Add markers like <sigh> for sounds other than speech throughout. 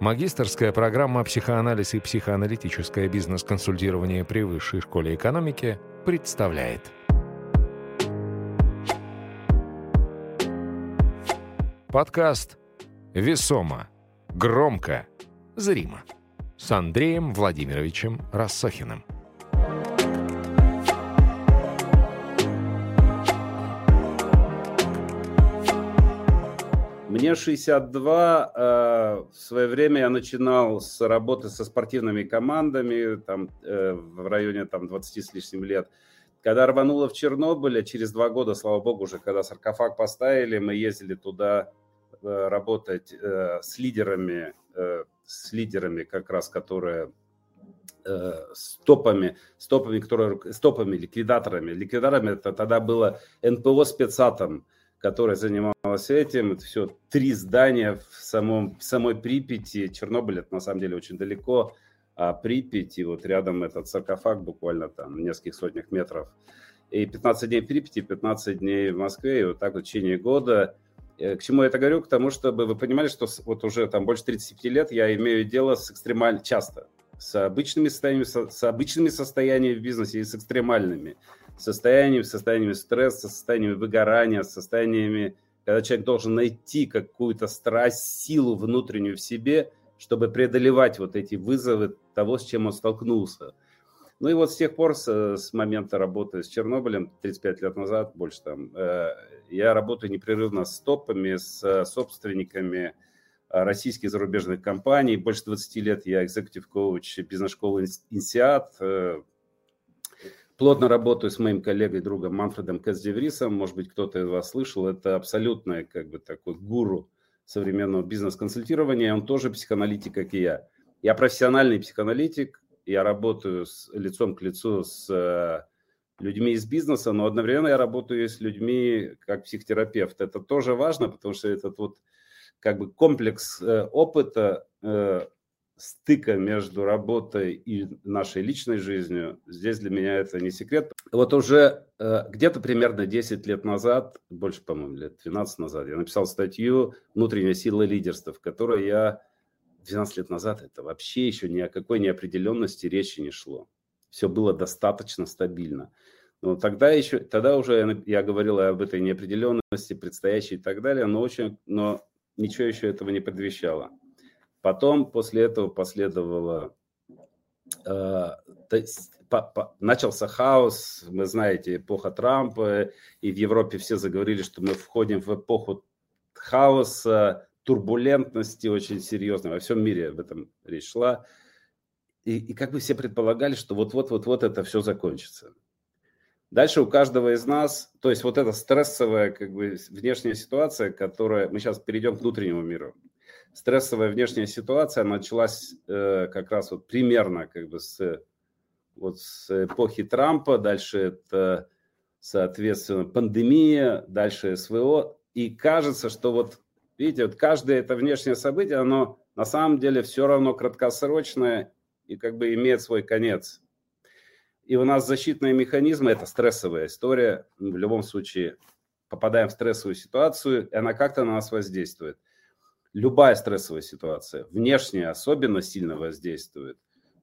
Магистрская программа «Психоанализ и психоаналитическое бизнес-консультирование при Высшей школе экономики» представляет. Подкаст «Весомо, громко, зримо» с Андреем Владимировичем Рассохиным. Мне 62. Э, в свое время я начинал с работы со спортивными командами там, э, в районе там, 20 с лишним лет. Когда рвануло в Чернобыль, через два года, слава богу, уже когда саркофаг поставили, мы ездили туда э, работать с лидерами, с лидерами как раз, которые с топами, с топами, которые, с топами, ликвидаторами. Ликвидаторами это тогда было НПО спецатом которая занималась этим. Это все три здания в, самом, в самой Припяти. Чернобыль это на самом деле очень далеко, а Припять, и вот рядом этот саркофаг буквально там в нескольких сотнях метров. И 15 дней в Припяти, 15 дней в Москве, и вот так вот в течение года. Э, к чему я это говорю? К тому, чтобы вы понимали, что вот уже там больше 35 лет я имею дело с экстремально часто, с обычными состояниями, с, с обычными состояниями в бизнесе и с экстремальными состояниями, состояниями стресса, состояниями выгорания, состояниями, когда человек должен найти какую-то страсть, силу внутреннюю в себе, чтобы преодолевать вот эти вызовы того, с чем он столкнулся. Ну и вот с тех пор, с, с момента работы с Чернобылем, 35 лет назад, больше там, э, я работаю непрерывно с топами, с собственниками российских зарубежных компаний. Больше 20 лет я экзекутив-коуч бизнес-школы «Инсиат», э, Плотно работаю с моим коллегой, другом Манфредом Каздеврисом. Может быть, кто-то из вас слышал. Это абсолютно как бы такой гуру современного бизнес-консультирования. Он тоже психоаналитик, как и я. Я профессиональный психоаналитик. Я работаю с, лицом к лицу с э, людьми из бизнеса, но одновременно я работаю с людьми как психотерапевт. Это тоже важно, потому что этот вот как бы комплекс э, опыта э, стыка между работой и нашей личной жизнью, здесь для меня это не секрет. Вот уже э, где-то примерно 10 лет назад, больше, по-моему, лет 12 назад, я написал статью «Внутренняя сила лидерства», в которой я 12 лет назад, это вообще еще ни о какой неопределенности речи не шло. Все было достаточно стабильно. Но тогда еще, тогда уже я говорил об этой неопределенности, предстоящей и так далее, но, очень, но ничего еще этого не предвещало. Потом после этого последовало э, по, по, начался хаос, вы знаете, эпоха Трампа, и в Европе все заговорили, что мы входим в эпоху хаоса, турбулентности очень серьезной. Во всем мире об этом речь шла. И, и как бы все предполагали, что вот-вот-вот-вот это все закончится. Дальше у каждого из нас, то есть вот эта стрессовая как бы внешняя ситуация, которая, мы сейчас перейдем к внутреннему миру, стрессовая внешняя ситуация началась э, как раз вот примерно как бы с, вот с эпохи Трампа, дальше это, соответственно, пандемия, дальше СВО. И кажется, что вот, видите, вот каждое это внешнее событие, оно на самом деле все равно краткосрочное и как бы имеет свой конец. И у нас защитные механизмы – это стрессовая история. В любом случае попадаем в стрессовую ситуацию, и она как-то на нас воздействует любая стрессовая ситуация, внешняя особенно сильно воздействует.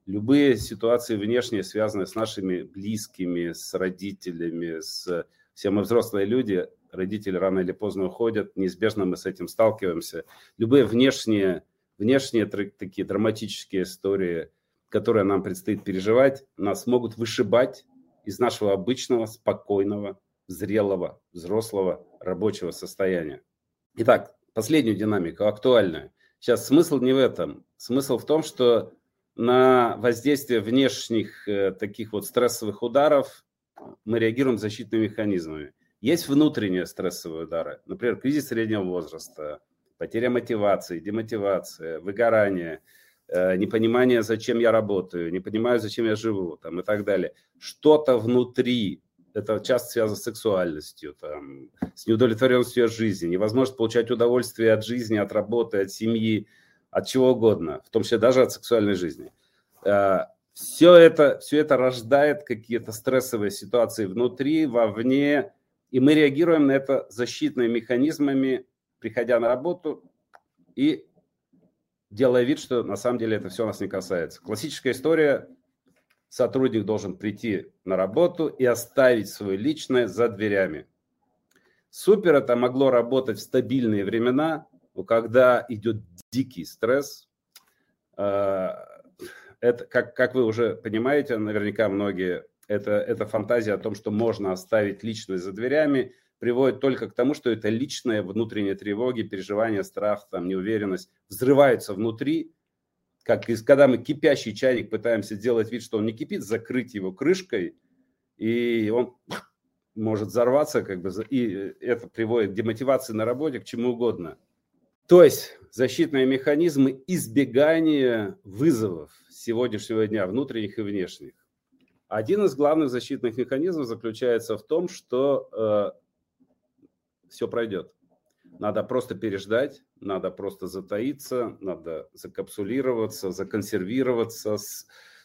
Любые ситуации внешние, связанные с нашими близкими, с родителями, с... все мы взрослые люди, родители рано или поздно уходят, неизбежно мы с этим сталкиваемся. Любые внешние, внешние такие драматические истории, которые нам предстоит переживать, нас могут вышибать из нашего обычного, спокойного, зрелого, взрослого рабочего состояния. Итак, последнюю динамику, актуальную. Сейчас смысл не в этом. Смысл в том, что на воздействие внешних э, таких вот стрессовых ударов мы реагируем защитными механизмами. Есть внутренние стрессовые удары, например, кризис среднего возраста, потеря мотивации, демотивация, выгорание, э, непонимание, зачем я работаю, не понимаю, зачем я живу там, и так далее. Что-то внутри это часто связано с сексуальностью, там, с неудовлетворенностью от жизни, невозможность получать удовольствие от жизни, от работы, от семьи, от чего угодно, в том числе даже от сексуальной жизни. Все э, это, все это рождает какие-то стрессовые ситуации внутри, вовне, и мы реагируем на это защитными механизмами, приходя на работу и делая вид, что на самом деле это все нас не касается. Классическая история. Сотрудник должен прийти на работу и оставить свое личное за дверями. Супер это могло работать в стабильные времена, когда идет дикий стресс. А, это, как, как вы уже понимаете, наверняка многие, это, это фантазия о том, что можно оставить личное за дверями – приводит только к тому, что это личные внутренние тревоги, переживания, страх, там, неуверенность взрываются внутри, как из, когда мы кипящий чайник пытаемся сделать вид, что он не кипит, закрыть его крышкой, и он может взорваться, как бы, и это приводит к демотивации на работе, к чему угодно. То есть защитные механизмы избегания вызовов сегодняшнего дня, внутренних и внешних. Один из главных защитных механизмов заключается в том, что э, все пройдет. Надо просто переждать, надо просто затаиться, надо закапсулироваться, законсервироваться,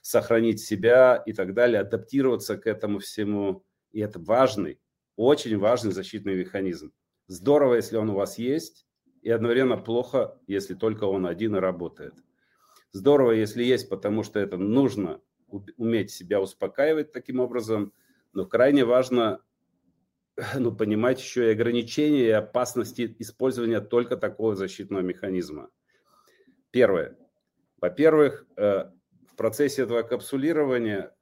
сохранить себя и так далее, адаптироваться к этому всему. И это важный, очень важный защитный механизм. Здорово, если он у вас есть, и одновременно плохо, если только он один и работает. Здорово, если есть, потому что это нужно уметь себя успокаивать таким образом, но крайне важно <laughs> ну, понимать еще и ограничения и опасности использования только такого защитного механизма. Первое. Во-первых, э, в процессе этого капсулирования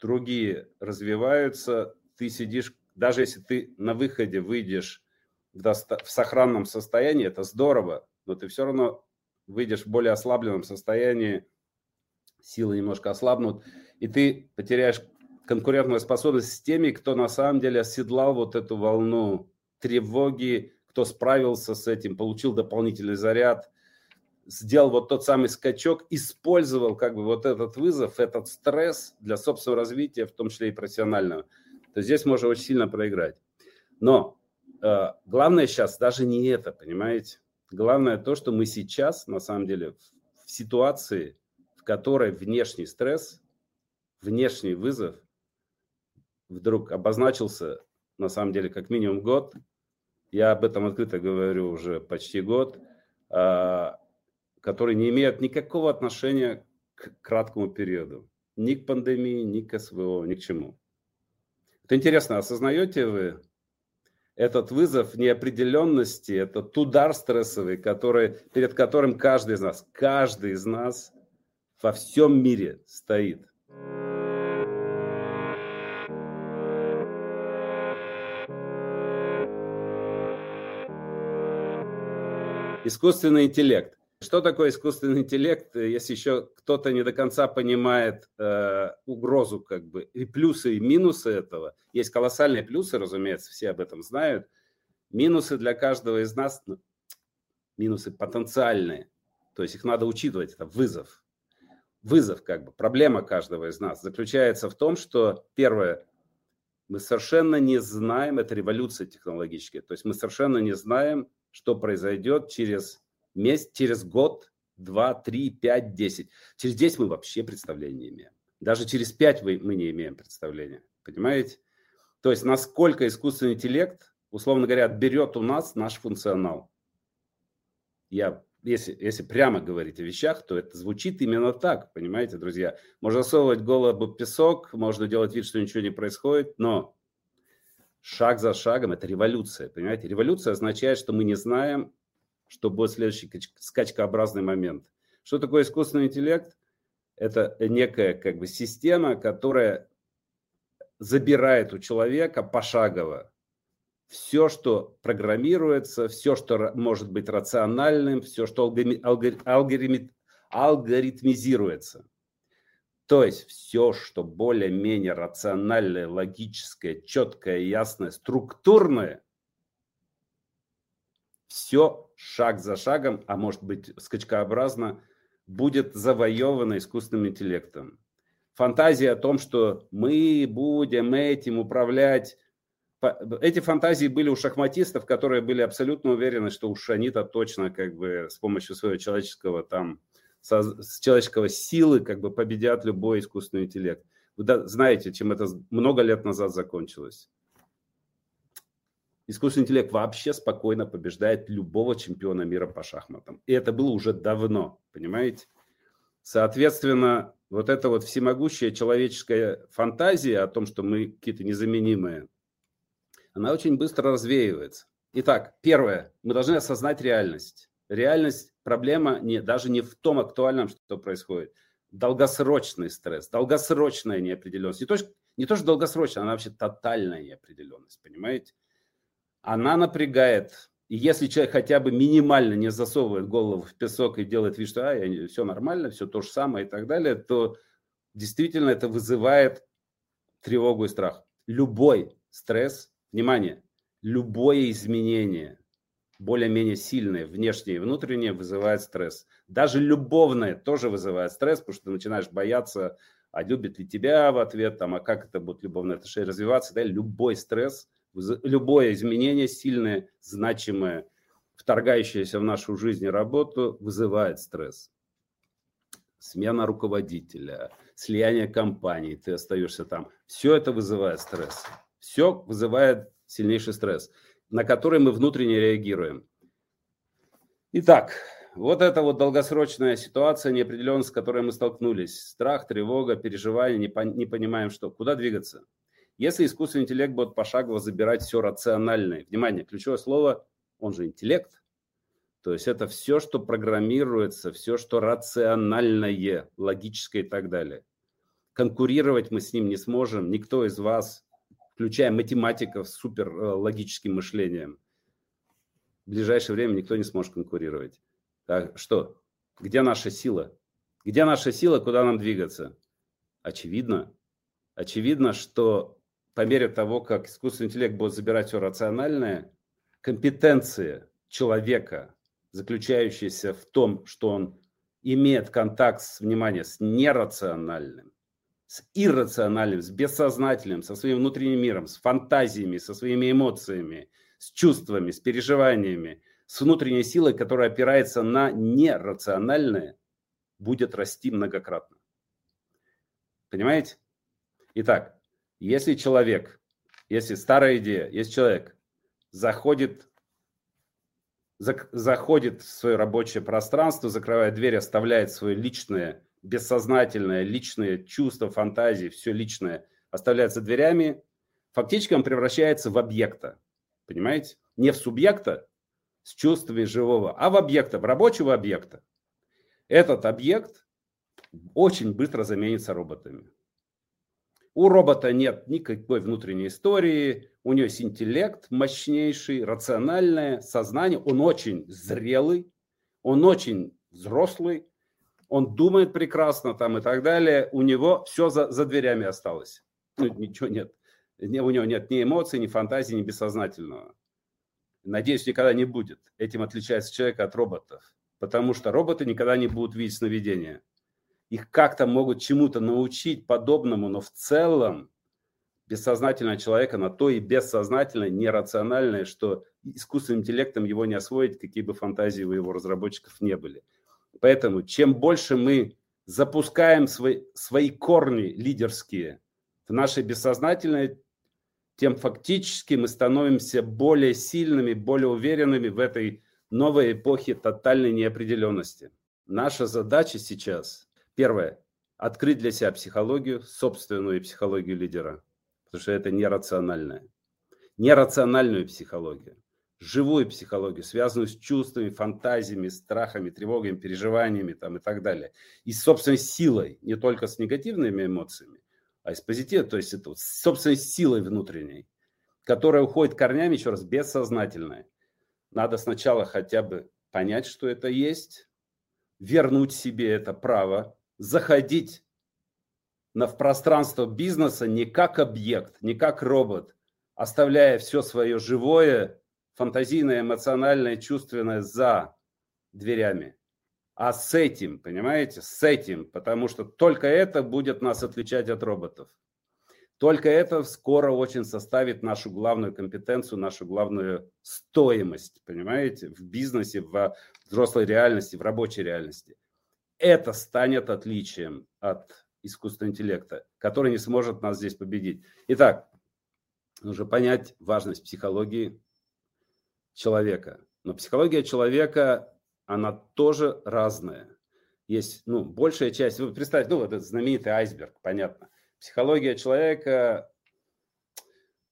другие развиваются, ты сидишь, даже если ты на выходе выйдешь в, доста- в сохранном состоянии, это здорово, но ты все равно выйдешь в более ослабленном состоянии, силы немножко ослабнут, и ты потеряешь конкурентную способность с теми, кто на самом деле оседлал вот эту волну тревоги, кто справился с этим, получил дополнительный заряд, сделал вот тот самый скачок, использовал как бы вот этот вызов, этот стресс для собственного развития, в том числе и профессионального, то здесь можно очень сильно проиграть. Но э, главное сейчас даже не это, понимаете? Главное то, что мы сейчас, на самом деле, в, ситуации, в которой внешний стресс, внешний вызов вдруг обозначился, на самом деле, как минимум год. Я об этом открыто говорю уже почти год, а, который не имеет никакого отношения к краткому периоду. Ни к пандемии, ни к СВО, ни к чему. Это интересно, осознаете вы этот вызов неопределенности, этот удар стрессовый, который, перед которым каждый из нас, каждый из нас во всем мире стоит. Искусственный интеллект. Что такое искусственный интеллект, если еще кто-то не до конца понимает э, угрозу, как бы, и плюсы, и минусы этого? Есть колоссальные плюсы, разумеется, все об этом знают. Минусы для каждого из нас, ну, минусы потенциальные, то есть их надо учитывать, это вызов. Вызов, как бы, проблема каждого из нас заключается в том, что, первое, мы совершенно не знаем, это революция технологическая, то есть мы совершенно не знаем, что произойдет через месяц, через год, два, три, пять, десять. Через десять мы вообще представления не имеем. Даже через пять мы не имеем представления. Понимаете? То есть насколько искусственный интеллект, условно говоря, отберет у нас наш функционал. Я, если, если прямо говорить о вещах, то это звучит именно так, понимаете, друзья. Можно засовывать голову в песок, можно делать вид, что ничего не происходит, но шаг за шагом, это революция, понимаете? Революция означает, что мы не знаем, что будет следующий скачкообразный момент. Что такое искусственный интеллект? Это некая как бы система, которая забирает у человека пошагово все, что программируется, все, что может быть рациональным, все, что алгоритмизируется. То есть все, что более-менее рациональное, логическое, четкое, ясное, структурное, все шаг за шагом, а может быть скачкообразно, будет завоевано искусственным интеллектом. Фантазия о том, что мы будем этим управлять, эти фантазии были у шахматистов, которые были абсолютно уверены, что уж они-то точно как бы с помощью своего человеческого там с человеческого силы как бы победят любой искусственный интеллект. Вы знаете, чем это много лет назад закончилось. искусственный интеллект вообще спокойно побеждает любого чемпиона мира по шахматам. И это было уже давно, понимаете? Соответственно, вот эта вот всемогущая человеческая фантазия о том, что мы какие-то незаменимые, она очень быстро развеивается. Итак, первое, мы должны осознать реальность. Реальность, проблема не, даже не в том актуальном, что происходит. Долгосрочный стресс, долгосрочная неопределенность. Не то, что, не то, что долгосрочная, она вообще тотальная неопределенность, понимаете? Она напрягает. И если человек хотя бы минимально не засовывает голову в песок и делает вид, что а, все нормально, все то же самое и так далее, то действительно это вызывает тревогу и страх. Любой стресс, внимание, любое изменение, более-менее сильное, внешнее и внутреннее, вызывает стресс. Даже любовное тоже вызывает стресс, потому что ты начинаешь бояться, а любит ли тебя в ответ, там, а как это будет любовное отношение развиваться. Да? Любой стресс, любое изменение сильное, значимое, вторгающееся в нашу жизнь и работу, вызывает стресс. Смена руководителя, слияние компаний, ты остаешься там. Все это вызывает стресс. Все вызывает сильнейший стресс, на который мы внутренне реагируем. Итак, вот это вот долгосрочная ситуация, неопределенность, с которой мы столкнулись. Страх, тревога, переживание, не, по, не понимаем что. Куда двигаться? Если искусственный интеллект будет пошагово забирать все рациональное, внимание, ключевое слово, он же интеллект, то есть это все, что программируется, все, что рациональное, логическое и так далее. Конкурировать мы с ним не сможем, никто из вас включая математиков с супер э, мышлением, в ближайшее время никто не сможет конкурировать. Так что? Где наша сила? Где наша сила, куда нам двигаться? Очевидно. Очевидно, что по мере того, как искусственный интеллект будет забирать все рациональное, компетенция человека, заключающаяся в том, что он имеет контакт внимание, с нерациональным, с иррациональным, с бессознательным, со своим внутренним миром, с фантазиями, со своими эмоциями, с чувствами, с переживаниями, с внутренней силой, которая опирается на нерациональное, будет расти многократно. Понимаете? Итак, если человек, если старая идея, если человек заходит, заходит в свое рабочее пространство, закрывает дверь, оставляет свое личное бессознательное, личные чувства, фантазии, все личное оставляется дверями, фактически он превращается в объекта. Понимаете? Не в субъекта с чувствами живого, а в объекта, в рабочего объекта. Этот объект очень быстро заменится роботами. У робота нет никакой внутренней истории, у него есть интеллект мощнейший, рациональное сознание, он очень зрелый, он очень взрослый, он думает прекрасно там и так далее, у него все за, за дверями осталось. Ну, ничего нет. У него нет ни эмоций, ни фантазии, ни бессознательного. Надеюсь, никогда не будет. Этим отличается человек от роботов. Потому что роботы никогда не будут видеть сновидения. Их как-то могут чему-то научить подобному, но в целом бессознательного человека на то и бессознательное, нерациональное, что искусственным интеллектом его не освоить, какие бы фантазии у его разработчиков не были. Поэтому чем больше мы запускаем свои, свои корни лидерские в наше бессознательное, тем фактически мы становимся более сильными, более уверенными в этой новой эпохе тотальной неопределенности. Наша задача сейчас, первое, открыть для себя психологию, собственную психологию лидера, потому что это нерациональная. Нерациональную психологию живую психологию, связанную с чувствами, фантазиями, страхами, тревогами, переживаниями там, и так далее. И с собственной силой, не только с негативными эмоциями, а и с позитивной, то есть это вот с собственной силой внутренней, которая уходит корнями, еще раз, бессознательная. Надо сначала хотя бы понять, что это есть, вернуть себе это право, заходить на, в пространство бизнеса не как объект, не как робот, оставляя все свое живое фантазийное, эмоциональное, чувственное за дверями. А с этим, понимаете, с этим, потому что только это будет нас отличать от роботов. Только это скоро очень составит нашу главную компетенцию, нашу главную стоимость, понимаете, в бизнесе, в взрослой реальности, в рабочей реальности. Это станет отличием от искусственного интеллекта, который не сможет нас здесь победить. Итак, нужно понять важность психологии, человека. Но психология человека, она тоже разная. Есть, ну, большая часть, вы представьте, ну, этот знаменитый айсберг, понятно. Психология человека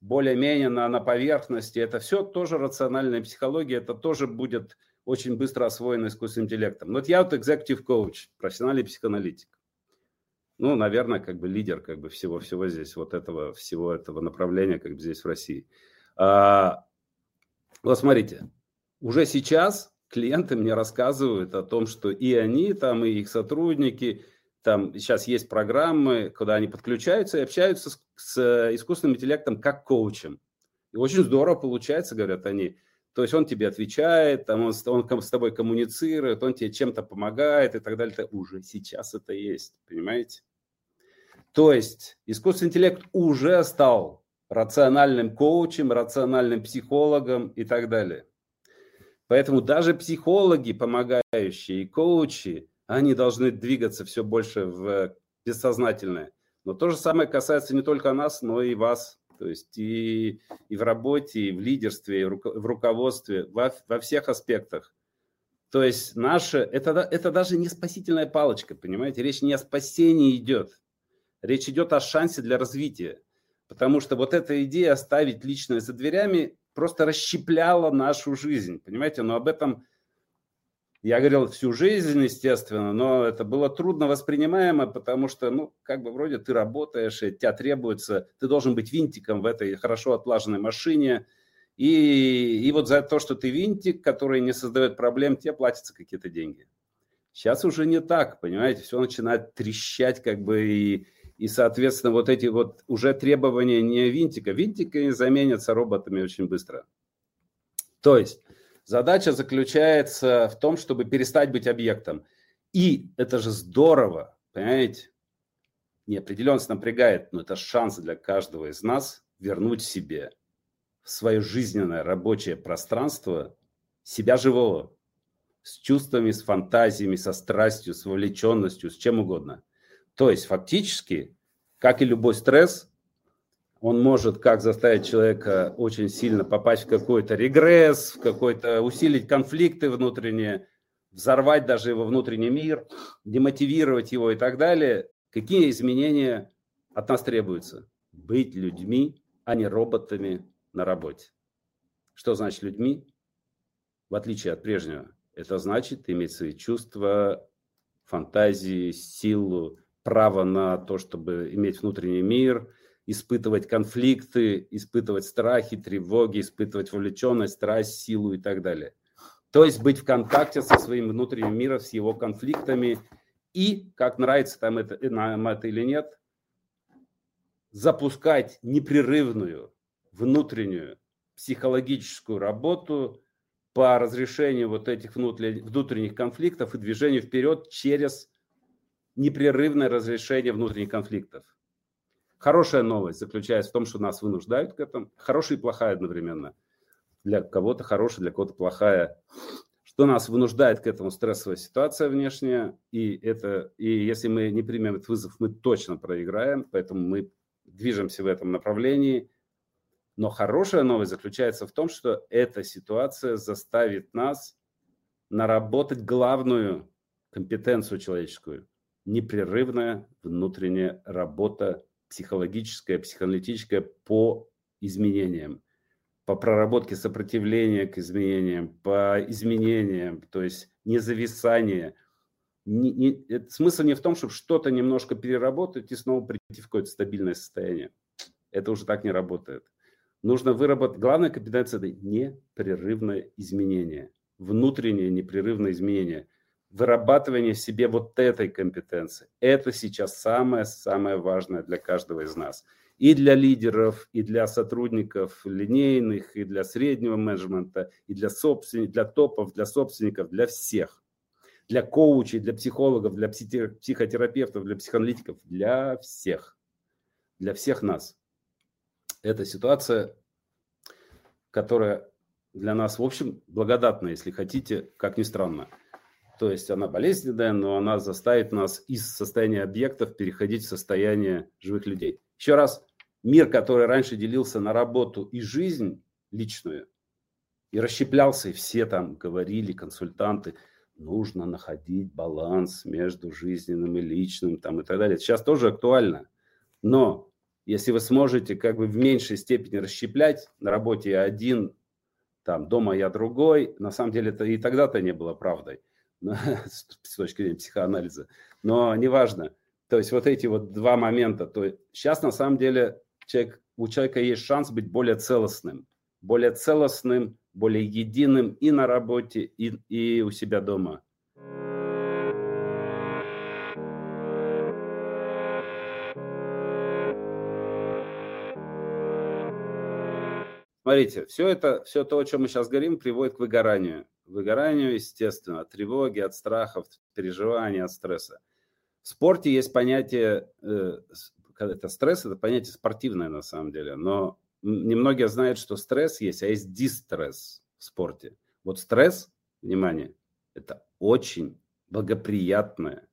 более-менее на, на поверхности. Это все тоже рациональная психология, это тоже будет очень быстро освоено искусственным интеллектом. Вот я вот executive coach, профессиональный психоаналитик. Ну, наверное, как бы лидер как бы всего-всего здесь, вот этого, всего этого направления, как бы здесь в России. А, вот смотрите, уже сейчас клиенты мне рассказывают о том, что и они там, и их сотрудники, там сейчас есть программы, куда они подключаются и общаются с, с искусственным интеллектом как коучем. И очень здорово получается, говорят они. То есть он тебе отвечает, там он, он с тобой коммуницирует, он тебе чем-то помогает и так далее. Это уже сейчас это есть, понимаете? То есть искусственный интеллект уже стал рациональным коучем, рациональным психологом и так далее. Поэтому даже психологи, помогающие и коучи, они должны двигаться все больше в бессознательное. Но то же самое касается не только нас, но и вас. То есть и, и в работе, и в лидерстве, и в руководстве, во, во всех аспектах. То есть наше, это, это даже не спасительная палочка, понимаете? Речь не о спасении идет. Речь идет о шансе для развития. Потому что вот эта идея оставить личное за дверями просто расщепляла нашу жизнь, понимаете? Но об этом я говорил всю жизнь, естественно, но это было трудно воспринимаемо, потому что, ну, как бы вроде ты работаешь, и тебя требуется, ты должен быть винтиком в этой хорошо отлаженной машине, и, и вот за то, что ты винтик, который не создает проблем, тебе платятся какие-то деньги. Сейчас уже не так, понимаете, все начинает трещать как бы и, и, соответственно, вот эти вот уже требования не винтика. Винтики заменятся роботами очень быстро. То есть Задача заключается в том, чтобы перестать быть объектом. И это же здорово, понимаете? Неопределенность напрягает, но это шанс для каждого из нас вернуть себе в свое жизненное рабочее пространство себя живого, с чувствами, с фантазиями, со страстью, с вовлеченностью, с чем угодно. То есть фактически, как и любой стресс, он может как заставить человека очень сильно попасть в какой-то регресс, в какой-то усилить конфликты внутренние, взорвать даже его внутренний мир, демотивировать его и так далее. Какие изменения от нас требуются? Быть людьми, а не роботами на работе. Что значит людьми? В отличие от прежнего. Это значит иметь свои чувства, фантазии, силу, право на то, чтобы иметь внутренний мир – испытывать конфликты, испытывать страхи, тревоги, испытывать вовлеченность, страсть, силу и так далее. То есть быть в контакте со своим внутренним миром, с его конфликтами и, как нравится там это, нам это или нет, запускать непрерывную внутреннюю психологическую работу по разрешению вот этих внутренних конфликтов и движению вперед через непрерывное разрешение внутренних конфликтов. Хорошая новость заключается в том, что нас вынуждают к этому. Хорошая и плохая одновременно. Для кого-то хорошая, для кого-то плохая. Что нас вынуждает к этому стрессовая ситуация внешняя. И, это, и если мы не примем этот вызов, мы точно проиграем. Поэтому мы движемся в этом направлении. Но хорошая новость заключается в том, что эта ситуация заставит нас наработать главную компетенцию человеческую. Непрерывная внутренняя работа психологическое, психоаналитическое по изменениям, по проработке сопротивления к изменениям, по изменениям, то есть не зависание. Не, не, это, смысл не в том, чтобы что-то немножко переработать и снова прийти в какое-то стабильное состояние. Это уже так не работает. Нужно выработать, главная компетенция – это непрерывное изменение, внутреннее непрерывное изменение – вырабатывание в себе вот этой компетенции. Это сейчас самое-самое важное для каждого из нас. И для лидеров, и для сотрудников линейных, и для среднего менеджмента, и для собственников, для топов, для собственников, для всех. Для коучей, для психологов, для психотерапевтов, для психоаналитиков, для всех. Для всех нас. Это ситуация, которая для нас, в общем, благодатная, если хотите, как ни странно. То есть она болезненная, но она заставит нас из состояния объектов переходить в состояние живых людей. Еще раз, мир, который раньше делился на работу и жизнь личную, и расщеплялся, и все там говорили, консультанты, нужно находить баланс между жизненным и личным там, и так далее. Сейчас тоже актуально. Но если вы сможете как бы в меньшей степени расщеплять, на работе я один, там, дома я другой, на самом деле это и тогда-то не было правдой <laughs> с точки зрения психоанализа. Но неважно. То есть вот эти вот два момента. То есть сейчас на самом деле человек, у человека есть шанс быть более целостным. Более целостным, более единым и на работе, и, и у себя дома. Смотрите, все это, все то, о чем мы сейчас говорим, приводит к выгоранию. Выгоранию, естественно, от тревоги, от страхов, переживаний, от стресса. В спорте есть понятие, э, это стресс, это понятие спортивное на самом деле, но немногие знают, что стресс есть, а есть дистресс в спорте. Вот стресс, внимание, это очень благоприятное,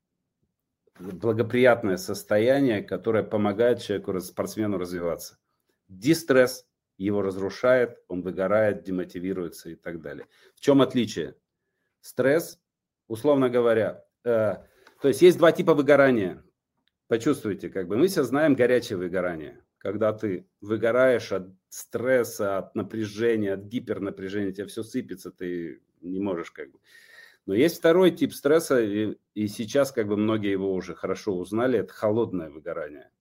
благоприятное состояние, которое помогает человеку, спортсмену развиваться. Дистресс его разрушает, он выгорает, демотивируется и так далее. В чем отличие? Стресс, условно говоря, э, то есть есть два типа выгорания. Почувствуйте, как бы мы все знаем горячее выгорание, когда ты выгораешь от стресса, от напряжения, от гипернапряжения, тебе все сыпется, ты не можешь как бы. Но есть второй тип стресса, и, и сейчас как бы многие его уже хорошо узнали, это холодное выгорание.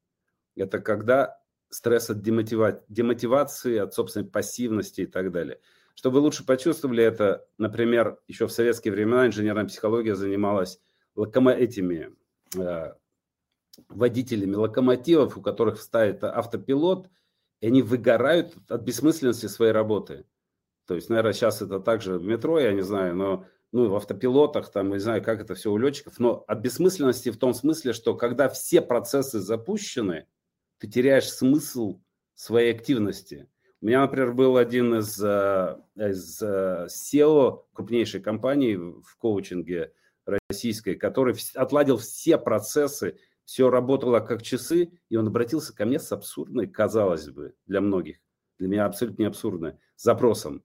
Это когда стресс от демотива... демотивации, от собственной пассивности и так далее. Чтобы вы лучше почувствовали это, например, еще в советские времена инженерная психология занималась локомо... этими э, водителями локомотивов, у которых стоит автопилот, и они выгорают от бессмысленности своей работы. То есть, наверное, сейчас это также в метро, я не знаю, но ну, в автопилотах, там, не знаю, как это все у летчиков, но от бессмысленности в том смысле, что когда все процессы запущены, ты теряешь смысл своей активности. У меня, например, был один из, э, из э, SEO крупнейшей компании в коучинге российской, который отладил все процессы, все работало как часы, и он обратился ко мне с абсурдной, казалось бы, для многих, для меня абсолютно не абсурдной, запросом.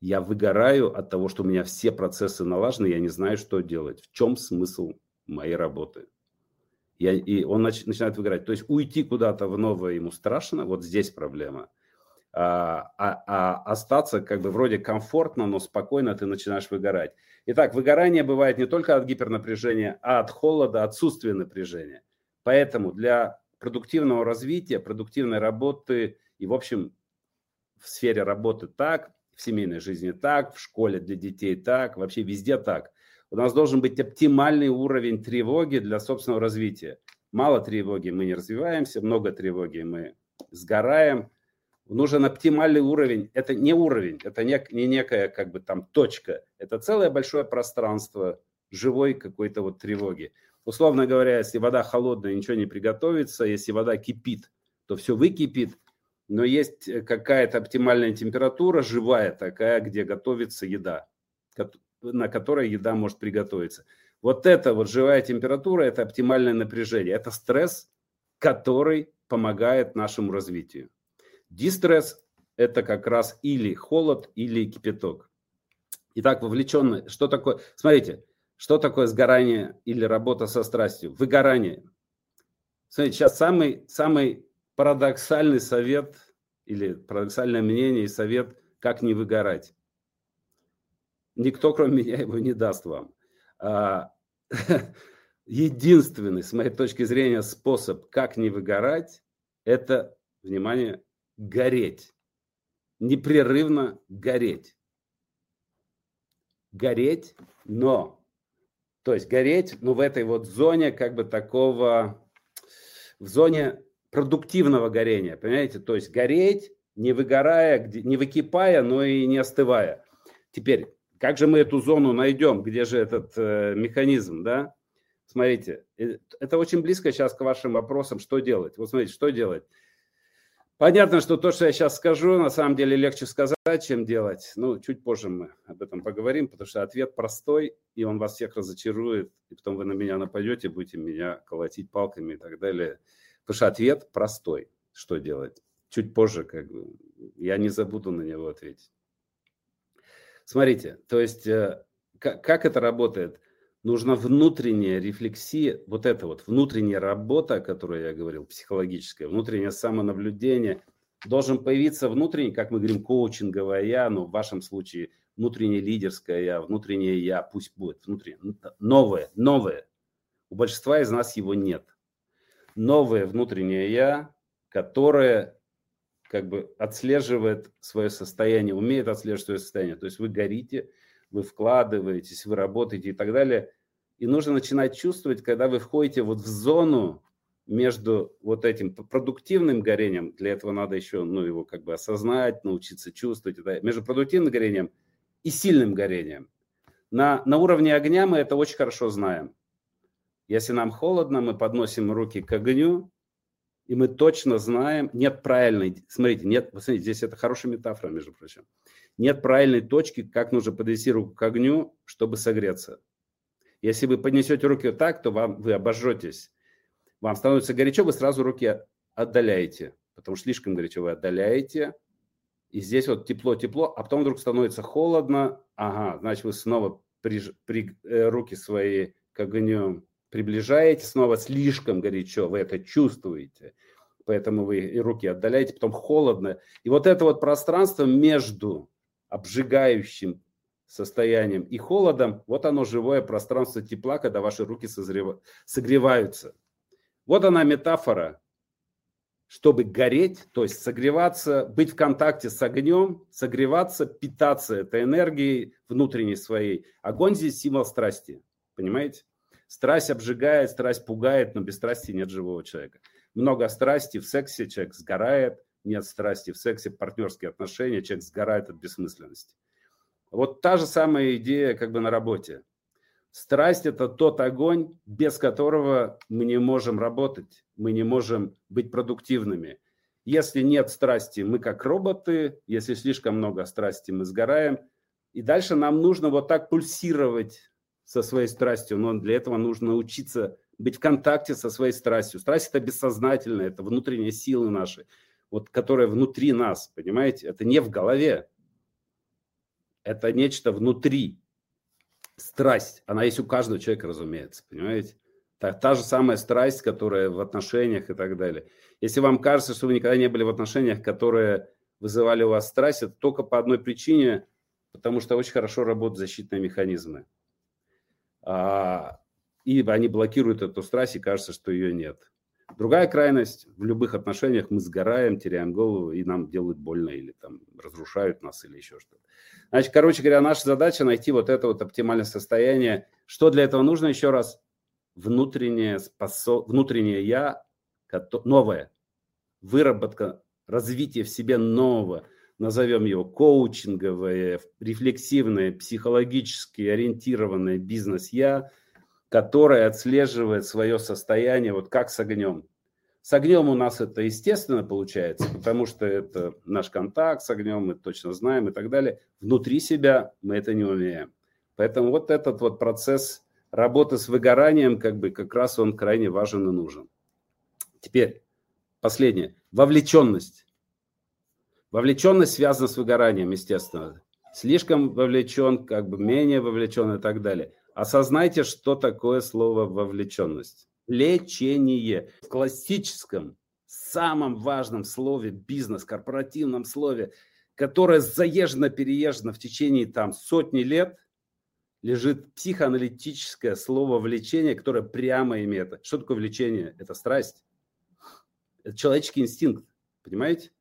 Я выгораю от того, что у меня все процессы налажены, я не знаю, что делать. В чем смысл моей работы? Я, и он нач, начинает выгорать. То есть уйти куда-то в новое ему страшно, вот здесь проблема. А, а, а остаться как бы вроде комфортно, но спокойно ты начинаешь выгорать. Итак, выгорание бывает не только от гипернапряжения, а от холода, отсутствия напряжения. Поэтому для продуктивного развития, продуктивной работы и, в общем, в сфере работы так, в семейной жизни так, в школе для детей так, вообще везде так – у нас должен быть оптимальный уровень тревоги для собственного развития. Мало тревоги мы не развиваемся, много тревоги мы сгораем. Нужен оптимальный уровень. Это не уровень, это не, не некая как бы там точка. Это целое большое пространство живой какой-то вот тревоги. Условно говоря, если вода холодная, ничего не приготовится. Если вода кипит, то все выкипит. Но есть какая-то оптимальная температура, живая такая, где готовится еда на которой еда может приготовиться. Вот это вот живая температура, это оптимальное напряжение, это стресс, который помогает нашему развитию. Дистресс – это как раз или холод, или кипяток. Итак, вовлеченный, что такое? Смотрите, что такое сгорание или работа со страстью? Выгорание. Смотрите, сейчас самый, самый парадоксальный совет или парадоксальное мнение и совет, как не выгорать. Никто, кроме меня, его не даст вам. А, <laughs> единственный, с моей точки зрения, способ, как не выгорать, это, внимание, гореть. Непрерывно гореть. Гореть, но, то есть гореть, но в этой вот зоне как бы такого, в зоне продуктивного горения, понимаете? То есть гореть, не выгорая, не выкипая, но и не остывая. Теперь, как же мы эту зону найдем? Где же этот э, механизм, да? Смотрите, э, это очень близко сейчас к вашим вопросам, что делать. Вот смотрите, что делать? Понятно, что то, что я сейчас скажу, на самом деле легче сказать, чем делать. Ну, чуть позже мы об этом поговорим, потому что ответ простой, и он вас всех разочарует, и потом вы на меня нападете, будете меня колотить палками и так далее. Потому что ответ простой, что делать. Чуть позже, как бы, я не забуду на него ответить. Смотрите, то есть э, как, это работает? Нужна внутренняя рефлексия, вот это вот внутренняя работа, о которой я говорил, психологическая, внутреннее самонаблюдение. Должен появиться внутренний, как мы говорим, коучинговое я, но в вашем случае внутреннее лидерское я, внутреннее я, пусть будет внутреннее, новое, новое. У большинства из нас его нет. Новое внутреннее я, которое как бы отслеживает свое состояние, умеет отслеживать свое состояние. То есть вы горите, вы вкладываетесь, вы работаете и так далее. И нужно начинать чувствовать, когда вы входите вот в зону между вот этим продуктивным горением, для этого надо еще ну, его как бы осознать, научиться чувствовать, между продуктивным горением и сильным горением. На, на уровне огня мы это очень хорошо знаем. Если нам холодно, мы подносим руки к огню, и мы точно знаем, нет правильной, смотрите, нет, посмотрите, здесь это хорошая метафора, между прочим, нет правильной точки, как нужно подвести руку к огню, чтобы согреться. Если вы поднесете руки вот так, то вам, вы обожжетесь. Вам становится горячо, вы сразу руки отдаляете, потому что слишком горячо вы отдаляете, и здесь вот тепло-тепло, а потом вдруг становится холодно, ага, значит, вы снова при, при, э, руки свои к огню приближаете, снова слишком горячо, вы это чувствуете, поэтому вы и руки отдаляете, потом холодно. И вот это вот пространство между обжигающим состоянием и холодом, вот оно живое пространство тепла, когда ваши руки созрев... согреваются. Вот она метафора, чтобы гореть, то есть согреваться, быть в контакте с огнем, согреваться, питаться этой энергией внутренней своей. Огонь здесь символ страсти, понимаете? Страсть обжигает, страсть пугает, но без страсти нет живого человека. Много страсти в сексе, человек сгорает, нет страсти в сексе, партнерские отношения, человек сгорает от бессмысленности. Вот та же самая идея как бы на работе. Страсть – это тот огонь, без которого мы не можем работать, мы не можем быть продуктивными. Если нет страсти, мы как роботы, если слишком много страсти, мы сгораем. И дальше нам нужно вот так пульсировать со своей страстью, но для этого нужно научиться быть в контакте со своей страстью. Страсть – это бессознательная, это внутренние силы наши, вот, которые внутри нас, понимаете? Это не в голове, это нечто внутри. Страсть, она есть у каждого человека, разумеется, понимаете? Та, та же самая страсть, которая в отношениях и так далее. Если вам кажется, что вы никогда не были в отношениях, которые вызывали у вас страсть, это только по одной причине, потому что очень хорошо работают защитные механизмы. А, и они блокируют эту страсть, и кажется, что ее нет. Другая крайность, в любых отношениях мы сгораем, теряем голову, и нам делают больно, или там разрушают нас, или еще что-то. Значит, короче говоря, наша задача найти вот это вот оптимальное состояние. Что для этого нужно еще раз? Внутреннее, способ... внутреннее я, новое, выработка, развитие в себе нового, назовем его коучинговое, рефлексивное, психологически ориентированное бизнес-я, которое отслеживает свое состояние, вот как с огнем. С огнем у нас это естественно получается, потому что это наш контакт с огнем, мы точно знаем и так далее. Внутри себя мы это не умеем. Поэтому вот этот вот процесс работы с выгоранием, как бы как раз он крайне важен и нужен. Теперь последнее. Вовлеченность. Вовлеченность связана с выгоранием, естественно. Слишком вовлечен, как бы менее вовлечен и так далее. Осознайте, что такое слово вовлеченность. Лечение. В классическом, самом важном слове бизнес, корпоративном слове, которое заезжено-переезжено в течение там сотни лет, лежит психоаналитическое слово влечение, которое прямо имеет. Что такое влечение? Это страсть. Это человеческий инстинкт. Понимаете?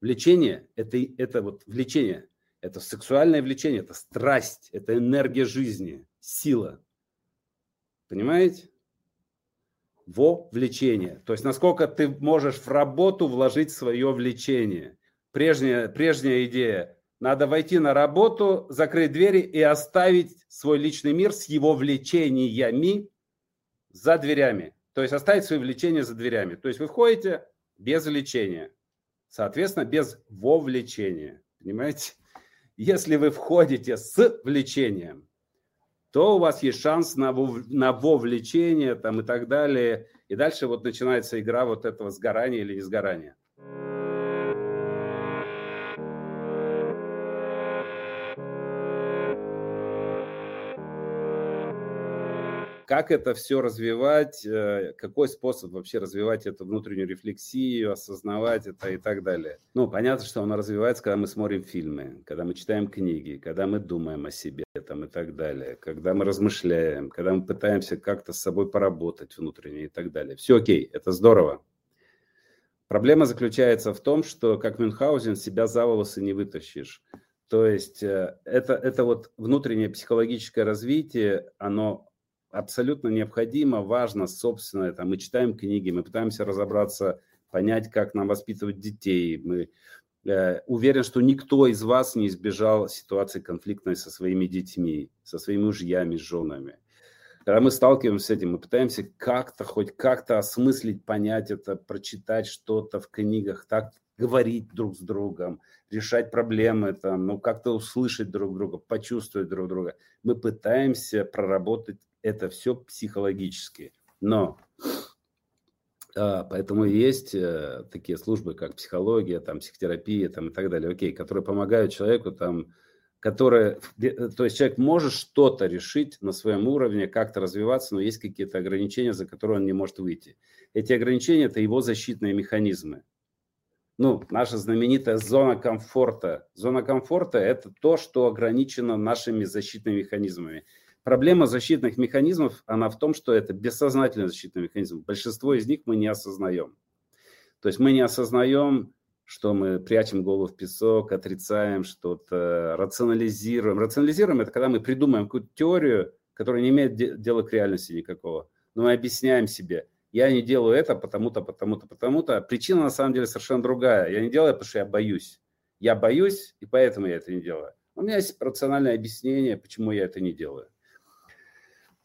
Влечение – это, это вот влечение, это сексуальное влечение, это страсть, это энергия жизни, сила. Понимаете? Во влечение. То есть насколько ты можешь в работу вложить свое влечение. Прежняя, прежняя идея – надо войти на работу, закрыть двери и оставить свой личный мир с его влечениями за дверями. То есть оставить свои влечения за дверями. То есть вы входите без влечения. Соответственно, без вовлечения. Понимаете? Если вы входите с влечением, то у вас есть шанс на, вов, на вовлечение там, и так далее. И дальше вот начинается игра вот этого сгорания или не сгорания. Как это все развивать, э, какой способ вообще развивать эту внутреннюю рефлексию, осознавать это и так далее. Ну, понятно, что оно развивается, когда мы смотрим фильмы, когда мы читаем книги, когда мы думаем о себе там, и так далее, когда мы размышляем, когда мы пытаемся как-то с собой поработать внутренне и так далее. Все окей, это здорово. Проблема заключается в том, что, как Мюнхгаузен, себя за волосы не вытащишь. То есть э, это, это вот внутреннее психологическое развитие, оно абсолютно необходимо, важно, собственно, это мы читаем книги, мы пытаемся разобраться, понять, как нам воспитывать детей. Мы э, уверен, что никто из вас не избежал ситуации конфликтной со своими детьми, со своими мужьями, с женами. Когда мы сталкиваемся с этим, мы пытаемся как-то, хоть как-то осмыслить, понять это, прочитать что-то в книгах, так говорить друг с другом, решать проблемы, там, ну, как-то услышать друг друга, почувствовать друг друга. Мы пытаемся проработать это все психологически. Но а, поэтому есть э, такие службы, как психология, там, психотерапия там, и так далее, окей, которые помогают человеку, там, которые, то есть человек может что-то решить на своем уровне, как-то развиваться, но есть какие-то ограничения, за которые он не может выйти. Эти ограничения – это его защитные механизмы. Ну, наша знаменитая зона комфорта. Зона комфорта – это то, что ограничено нашими защитными механизмами. Проблема защитных механизмов, она в том, что это бессознательный защитный механизм. Большинство из них мы не осознаем. То есть мы не осознаем, что мы прячем голову в песок, отрицаем что-то, рационализируем. Рационализируем – это когда мы придумаем какую-то теорию, которая не имеет дела к реальности никакого. Но мы объясняем себе, я не делаю это потому-то, потому-то, потому-то. Причина на самом деле совершенно другая. Я не делаю, потому что я боюсь. Я боюсь, и поэтому я это не делаю. У меня есть рациональное объяснение, почему я это не делаю.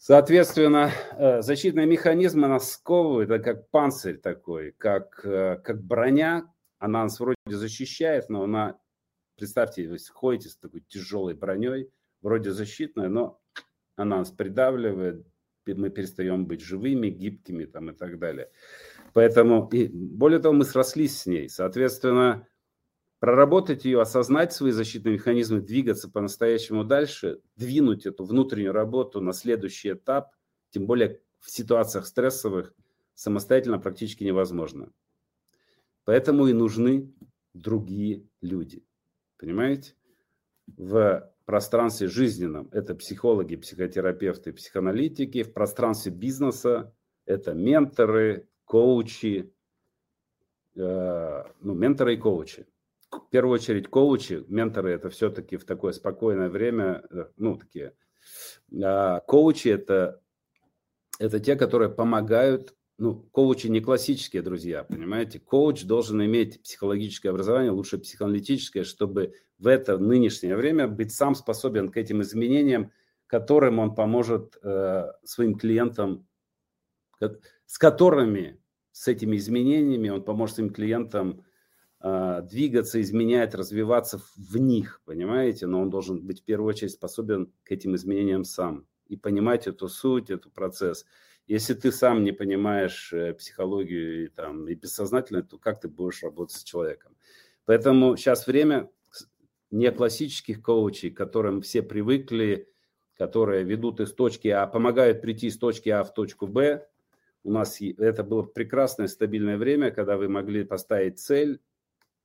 Соответственно, э, защитные механизмы нас сковывают, это как панцирь такой, как, э, как броня. Она нас вроде защищает, но она, представьте, вы ходите с такой тяжелой броней, вроде защитная, но она нас придавливает, мы перестаем быть живыми, гибкими там, и так далее. Поэтому, и более того, мы срослись с ней. Соответственно, проработать ее, осознать свои защитные механизмы, двигаться по-настоящему дальше, двинуть эту внутреннюю работу на следующий этап, тем более в ситуациях стрессовых, самостоятельно практически невозможно. Поэтому и нужны другие люди. Понимаете? В пространстве жизненном это психологи, психотерапевты, психоаналитики. В пространстве бизнеса это менторы, коучи, э, ну, менторы и коучи в первую очередь коучи, менторы это все-таки в такое спокойное время, э, ну, такие. А коучи это, это те, которые помогают, ну, коучи не классические друзья, понимаете? Коуч должен иметь психологическое образование, лучше психоаналитическое, чтобы в это нынешнее время быть сам способен к этим изменениям, которым он поможет э, своим клиентам, с которыми, с этими изменениями он поможет своим клиентам двигаться, изменять, развиваться в них, понимаете? Но он должен быть в первую очередь способен к этим изменениям сам и понимать эту суть, этот процесс. Если ты сам не понимаешь э, психологию и, там, и бессознательно, то как ты будешь работать с человеком? Поэтому сейчас время не классических коучей, к которым все привыкли, которые ведут из точки А, помогают прийти из точки А в точку Б. У нас это было прекрасное стабильное время, когда вы могли поставить цель,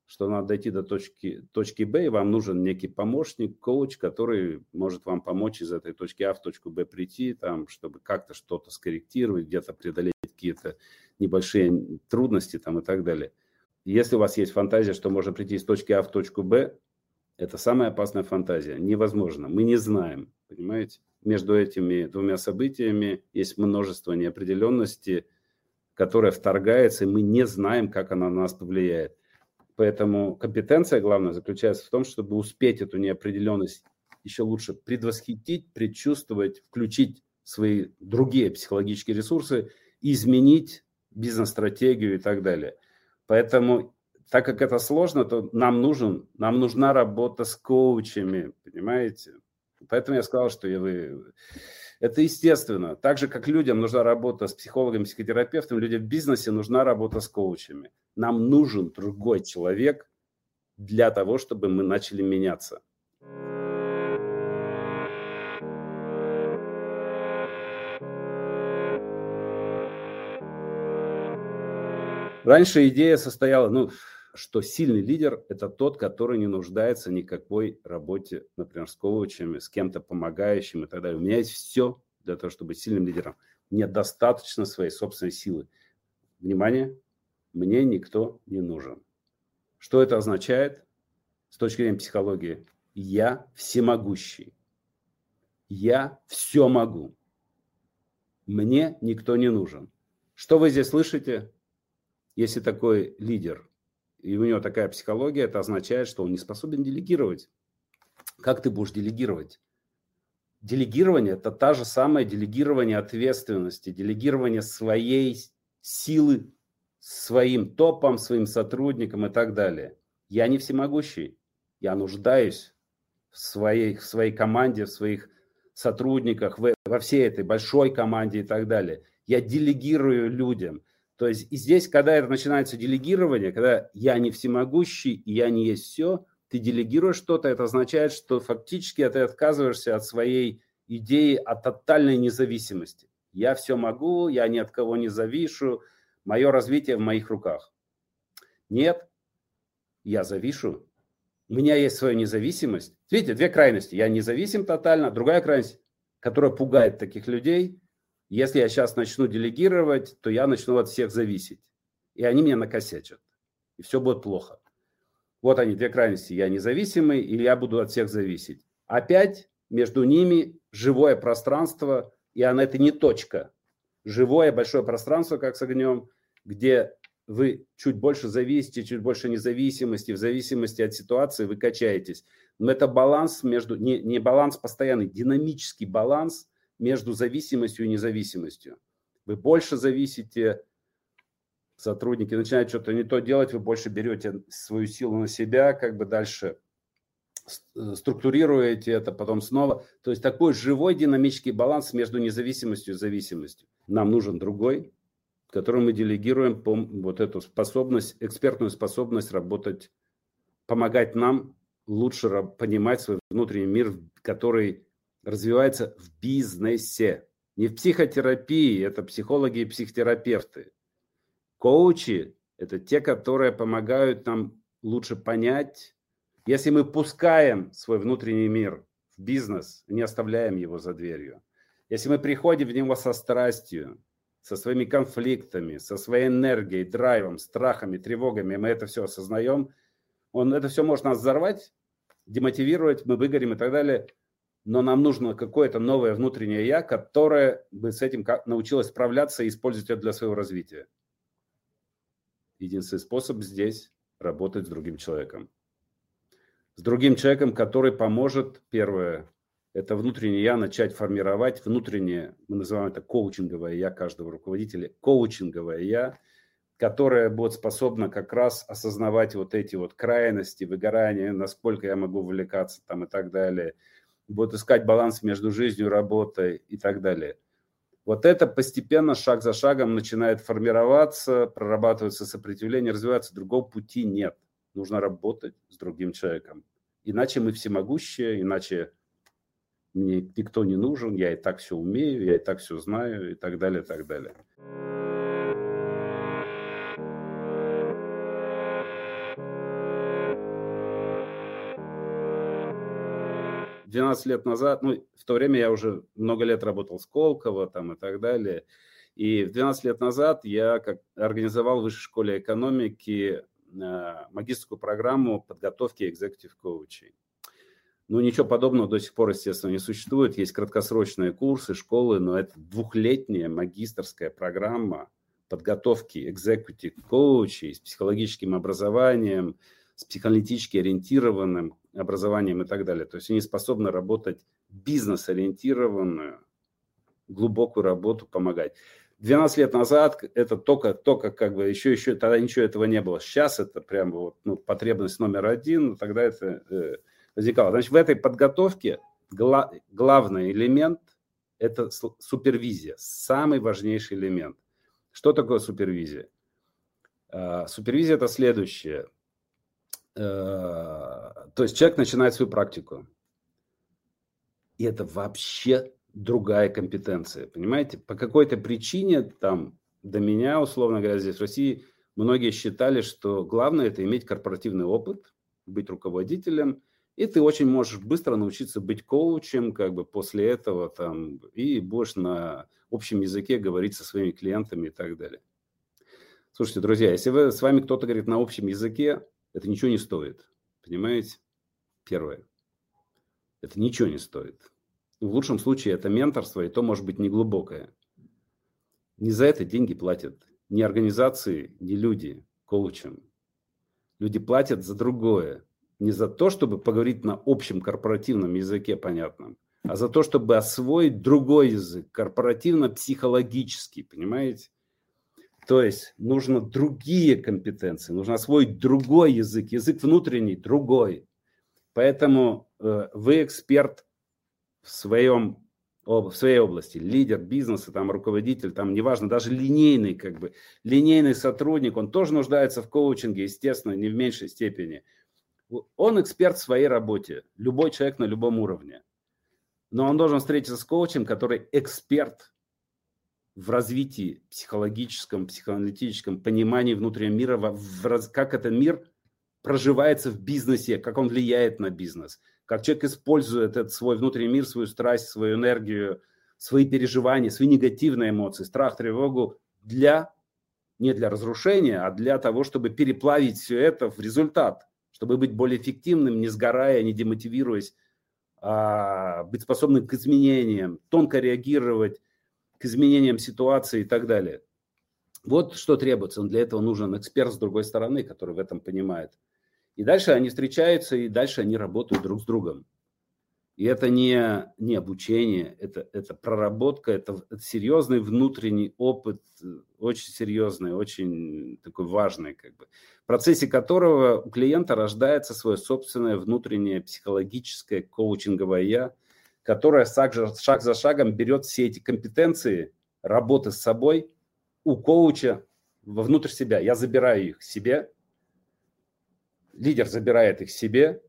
что надо дойти до точки, точки Б, и вам нужен некий помощник, коуч, который может вам помочь из этой точки А в точку Б прийти, там, чтобы как-то что-то скорректировать, где-то преодолеть какие-то небольшие трудности там, и так далее. Если у вас есть фантазия, что можно прийти из точки А в точку Б, это самая опасная фантазия. Невозможно. Мы не знаем, понимаете? Между этими двумя событиями есть множество неопределенности, которая вторгается, и мы не знаем, как она на нас повлияет. Поэтому компетенция главная заключается в том, чтобы успеть эту неопределенность еще лучше предвосхитить, предчувствовать, включить свои другие психологические ресурсы, изменить бизнес-стратегию и так далее. Поэтому, так как это сложно, то нам нужен, нам нужна работа с коучами, понимаете? Поэтому я сказал, что вы это естественно. Так же, как людям нужна работа с психологом, психотерапевтом, людям в бизнесе нужна работа с коучами. Нам нужен другой человек для того, чтобы мы начали меняться. Раньше идея состояла, ну, что сильный лидер – это тот, который не нуждается никакой работе, например, с коучами, с кем-то помогающим и так далее. У меня есть все для того, чтобы быть сильным лидером. Мне достаточно своей собственной силы. Внимание, мне никто не нужен. Что это означает с точки зрения психологии? Я всемогущий. Я все могу. Мне никто не нужен. Что вы здесь слышите? Если такой лидер, и у него такая психология, это означает, что он не способен делегировать. Как ты будешь делегировать? Делегирование – это та же самая делегирование ответственности, делегирование своей силы своим топам, своим сотрудникам и так далее. Я не всемогущий. Я нуждаюсь в своей, в своей команде, в своих сотрудниках, в, во всей этой большой команде и так далее. Я делегирую людям. То есть и здесь, когда это начинается делегирование, когда я не всемогущий и я не есть все, ты делегируешь что-то, это означает, что фактически ты отказываешься от своей идеи о тотальной независимости. Я все могу, я ни от кого не завишу, мое развитие в моих руках. Нет, я завишу. У меня есть своя независимость. Видите, две крайности. Я независим тотально. Другая крайность, которая пугает таких людей. Если я сейчас начну делегировать, то я начну от всех зависеть. И они меня накосячат. И все будет плохо. Вот они, две крайности. Я независимый или я буду от всех зависеть. Опять между ними живое пространство, и она это не точка. Живое большое пространство, как с огнем, где вы чуть больше зависите, чуть больше независимости, в зависимости от ситуации вы качаетесь. Но это баланс между, не, не баланс постоянный, динамический баланс между зависимостью и независимостью. Вы больше зависите, сотрудники начинают что-то не то делать, вы больше берете свою силу на себя, как бы дальше Э, структурируете это, потом снова. То есть такой живой динамический баланс между независимостью и зависимостью. Нам нужен другой, который мы делегируем вот эту способность, экспертную способность работать, помогать нам лучше понимать свой внутренний мир, который развивается в бизнесе. Не в психотерапии, это психологи и психотерапевты. Коучи – это те, которые помогают нам лучше понять, если мы пускаем свой внутренний мир в бизнес, не оставляем его за дверью, если мы приходим в него со страстью, со своими конфликтами, со своей энергией, драйвом, страхами, тревогами, мы это все осознаем, он, это все может нас взорвать, демотивировать, мы выгорим и так далее, но нам нужно какое-то новое внутреннее «я», которое бы с этим научилось справляться и использовать это для своего развития. Единственный способ здесь – работать с другим человеком с другим человеком, который поможет, первое, это внутреннее я начать формировать, внутреннее, мы называем это коучинговое я каждого руководителя, коучинговое я, которое будет способно как раз осознавать вот эти вот крайности, выгорания, насколько я могу увлекаться там и так далее, будет искать баланс между жизнью, работой и так далее. Вот это постепенно, шаг за шагом начинает формироваться, прорабатывается сопротивление, развиваться. Другого пути нет. Нужно работать с другим человеком. Иначе мы всемогущие, иначе мне никто не нужен, я и так все умею, я и так все знаю и так далее, и так далее. Двенадцать лет назад, ну, в то время я уже много лет работал с Колково там и так далее. И 12 лет назад я как организовал в Высшей школе экономики Э, магистрскую программу подготовки экзекутив коучей. Ну, ничего подобного до сих пор, естественно, не существует. Есть краткосрочные курсы, школы, но это двухлетняя магистрская программа подготовки экзекутив коучей с психологическим образованием, с психоаналитически ориентированным образованием и так далее. То есть они способны работать бизнес-ориентированную, глубокую работу, помогать. 12 лет назад это только, только как бы еще, еще тогда ничего этого не было. Сейчас это прям вот, ну, потребность номер один, тогда это э, возникало. Значит, в этой подготовке гла, главный элемент – это супервизия, самый важнейший элемент. Что такое супервизия? Э, супервизия – это следующее. Э, то есть человек начинает свою практику. И это вообще другая компетенция, понимаете? По какой-то причине там до меня, условно говоря, здесь в России многие считали, что главное это иметь корпоративный опыт, быть руководителем, и ты очень можешь быстро научиться быть коучем, как бы после этого там, и будешь на общем языке говорить со своими клиентами и так далее. Слушайте, друзья, если вы, с вами кто-то говорит на общем языке, это ничего не стоит. Понимаете? Первое. Это ничего не стоит. В лучшем случае это менторство, и то может быть неглубокое. Не за это деньги платят ни организации, ни люди коучам. Люди платят за другое. Не за то, чтобы поговорить на общем корпоративном языке понятном, а за то, чтобы освоить другой язык, корпоративно-психологический, понимаете? То есть нужно другие компетенции, нужно освоить другой язык, язык внутренний, другой. Поэтому э, вы эксперт в своем в своей области, лидер бизнеса, там, руководитель, там, неважно, даже линейный, как бы, линейный сотрудник, он тоже нуждается в коучинге, естественно, не в меньшей степени. Он эксперт в своей работе, любой человек на любом уровне. Но он должен встретиться с коучем, который эксперт в развитии психологическом, психоаналитическом понимании внутреннего мира, в, в, как этот мир проживается в бизнесе, как он влияет на бизнес – как человек использует этот свой внутренний мир, свою страсть, свою энергию, свои переживания, свои негативные эмоции, страх, тревогу для, не для разрушения, а для того, чтобы переплавить все это в результат, чтобы быть более эффективным, не сгорая, не демотивируясь, а быть способным к изменениям, тонко реагировать к изменениям ситуации и так далее. Вот что требуется. Для этого нужен эксперт с другой стороны, который в этом понимает. И дальше они встречаются, и дальше они работают друг с другом. И это не, не обучение, это, это проработка, это, это серьезный внутренний опыт, очень серьезный, очень такой важный, как бы, в процессе которого у клиента рождается свое собственное внутреннее психологическое коучинговое «я», которое шаг, за шагом берет все эти компетенции работы с собой у коуча вовнутрь себя. Я забираю их себе, лидер забирает их себе,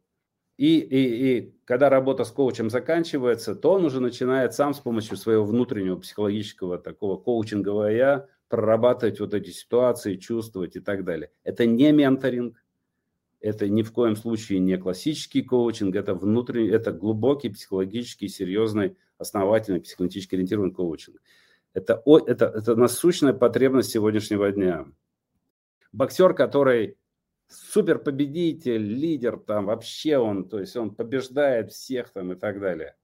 и, и, и когда работа с коучем заканчивается, то он уже начинает сам с помощью своего внутреннего психологического такого коучингового я прорабатывать вот эти ситуации, чувствовать и так далее. Это не менторинг, это ни в коем случае не классический коучинг, это внутренний, это глубокий психологический, серьезный, основательный, психологически ориентированный коучинг. Это, это, это насущная потребность сегодняшнего дня. Боксер, который супер победитель, лидер там, вообще он, то есть он побеждает всех там и так далее.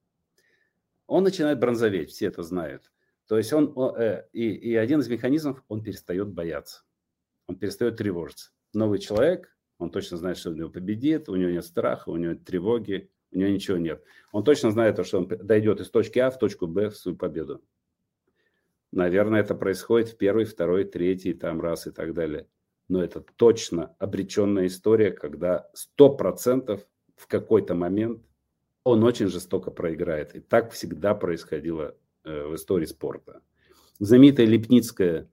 Он начинает бронзоветь, все это знают. То есть он, э, и, и один из механизмов, он перестает бояться, он перестает тревожиться. Новый человек, он точно знает, что он его победит, у него нет страха, у него нет тревоги, у него ничего нет. Он точно знает, что он дойдет из точки А в точку Б в свою победу. Наверное, это происходит в первый, второй, третий там раз и так далее но это точно обреченная история, когда 100% в какой-то момент он очень жестоко проиграет. И так всегда происходило э, в истории спорта. Знаменитая Липницкая,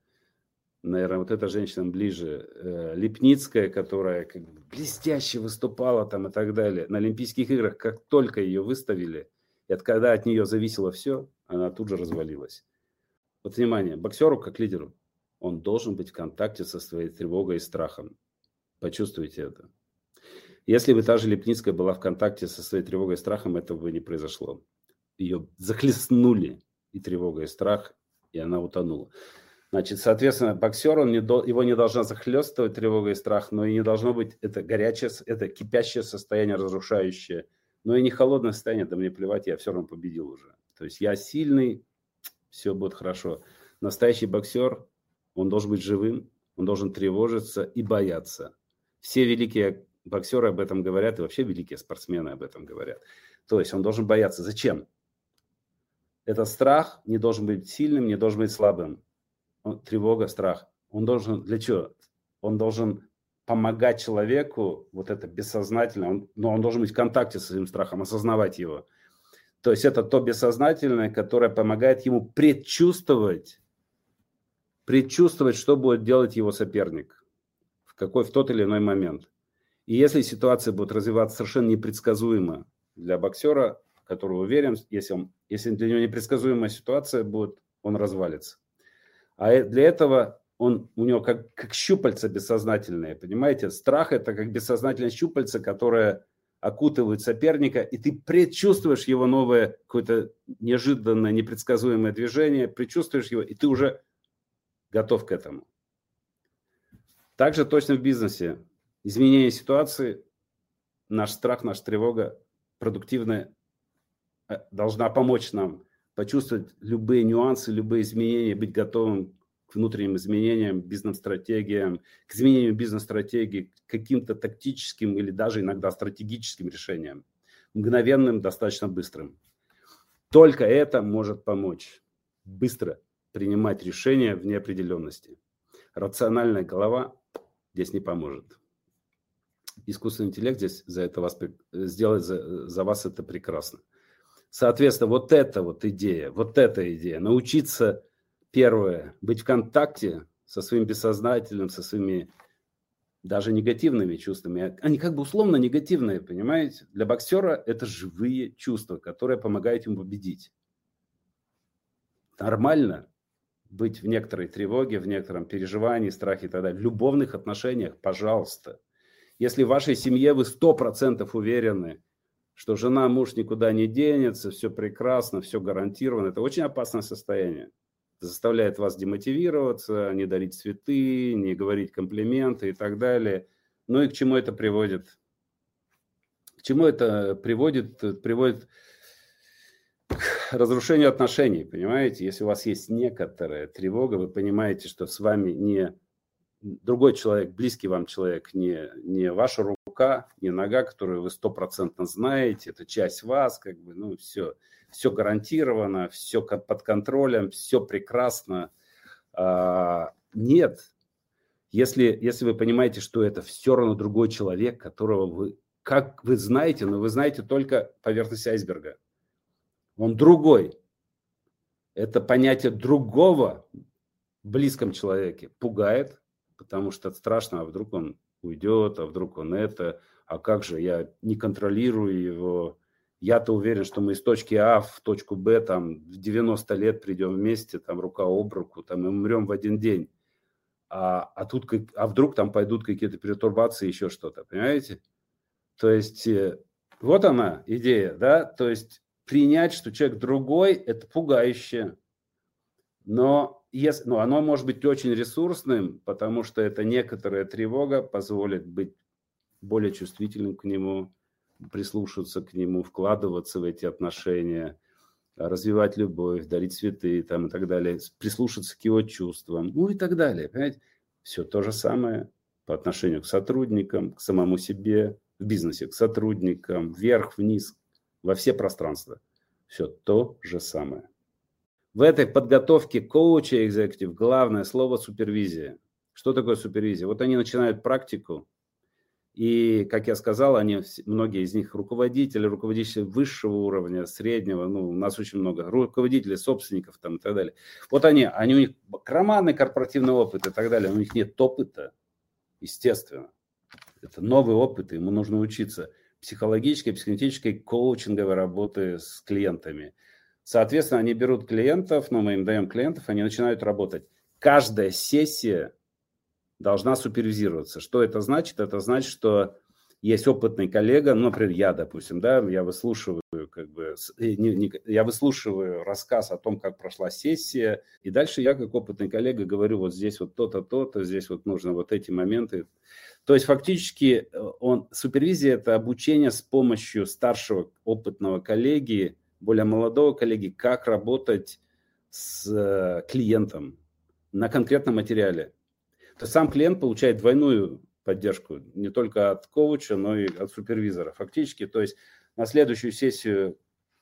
наверное, вот эта женщина ближе, э, Липницкая, которая как бы блестяще выступала там и так далее, на Олимпийских играх, как только ее выставили, и от когда от нее зависело все, она тут же развалилась. Вот внимание, боксеру как лидеру он должен быть в контакте со своей тревогой и страхом. Почувствуйте это. Если бы та же Лепницкая была в контакте со своей тревогой и страхом, этого бы не произошло. Ее захлестнули и тревога, и страх, и она утонула. Значит, соответственно, боксер, он не его не должна захлестывать тревога и страх, но и не должно быть это горячее, это кипящее состояние, разрушающее, но и не холодное состояние, да мне плевать, я все равно победил уже. То есть я сильный, все будет хорошо. Настоящий боксер он должен быть живым, он должен тревожиться и бояться. Все великие боксеры об этом говорят, и вообще великие спортсмены об этом говорят. То есть он должен бояться. Зачем? Этот страх не должен быть сильным, не должен быть слабым. Тревога, страх. Он должен, для чего? Он должен помогать человеку, вот это бессознательно, он, но он должен быть в контакте с этим страхом, осознавать его. То есть это то бессознательное, которое помогает ему предчувствовать предчувствовать, что будет делать его соперник в какой в тот или иной момент. И если ситуация будет развиваться совершенно непредсказуемо для боксера, который уверен, если, он, если для него непредсказуемая ситуация будет, он развалится. А э, для этого он, у него как, как щупальца бессознательные, понимаете? Страх – это как бессознательное щупальце, которое окутывает соперника, и ты предчувствуешь его новое, какое-то неожиданное, непредсказуемое движение, предчувствуешь его, и ты уже готов к этому. Также точно в бизнесе. Изменение ситуации, наш страх, наша тревога продуктивная э, должна помочь нам почувствовать любые нюансы, любые изменения, быть готовым к внутренним изменениям, бизнес-стратегиям, к изменению бизнес-стратегии, к каким-то тактическим или даже иногда стратегическим решениям, мгновенным, достаточно быстрым. Только это может помочь быстро принимать решения в неопределенности. Рациональная голова здесь не поможет. Искусственный интеллект здесь за это вас, сделает за, за вас это прекрасно. Соответственно, вот эта вот идея, вот эта идея, научиться, первое, быть в контакте со своим бессознательным, со своими даже негативными чувствами. Они как бы условно негативные, понимаете? Для боксера это живые чувства, которые помогают ему победить. Нормально быть в некоторой тревоге, в некотором переживании, страхе и так далее. В любовных отношениях, пожалуйста. Если в вашей семье вы 100% уверены, что жена, муж никуда не денется, все прекрасно, все гарантировано. Это очень опасное состояние. Это заставляет вас демотивироваться, не дарить цветы, не говорить комплименты и так далее. Ну и к чему это приводит? К чему это приводит? Приводит к разрушению отношений, понимаете? Если у вас есть некоторая тревога, вы понимаете, что с вами не другой человек, близкий вам человек, не, не ваша рука, не нога, которую вы стопроцентно знаете, это часть вас, как бы, ну, все, все гарантировано, все под контролем, все прекрасно. А, нет. Если, если вы понимаете, что это все равно другой человек, которого вы, как вы знаете, но вы знаете только поверхность айсберга. Он другой. Это понятие другого в близком человеке пугает, потому что страшно, а вдруг он уйдет, а вдруг он это, а как же, я не контролирую его, я-то уверен, что мы из точки А в точку Б там в 90 лет придем вместе, там рука об руку, там и умрем в один день. А, а тут, а вдруг там пойдут какие-то перетурбации, еще что-то, понимаете? То есть э, вот она идея, да, то есть принять, что человек другой, это пугающе, но если, ну, оно может быть очень ресурсным, потому что это некоторая тревога позволит быть более чувствительным к нему, прислушиваться к нему, вкладываться в эти отношения, развивать любовь, дарить цветы там, и так далее, прислушаться к его чувствам, ну и так далее. Понимаете? Все то же самое по отношению к сотрудникам, к самому себе, в бизнесе, к сотрудникам, вверх, вниз, во все пространства. Все то же самое. В этой подготовке коуча экзекутив главное слово супервизия. Что такое супервизия? Вот они начинают практику, и, как я сказал, они, многие из них руководители, руководители высшего уровня, среднего, ну, у нас очень много, руководителей, собственников там и так далее. Вот они, они у них карманный корпоративный опыт и так далее, у них нет опыта, естественно. Это новый опыт, ему нужно учиться психологической, психологической, коучинговой работы с клиентами – Соответственно, они берут клиентов, ну, мы им даем клиентов, они начинают работать. Каждая сессия должна супервизироваться. Что это значит? Это значит, что есть опытный коллега, ну, например, я, допустим, да, я выслушиваю, как бы, э, не, не, я выслушиваю рассказ о том, как прошла сессия, и дальше я, как опытный коллега, говорю, вот здесь вот то-то, то-то, здесь вот нужно вот эти моменты. То есть фактически э, он, супервизия – это обучение с помощью старшего опытного коллеги, более молодого коллеги, как работать с э, клиентом на конкретном материале. То сам клиент получает двойную поддержку не только от коуча, но и от супервизора. Фактически, то есть на следующую сессию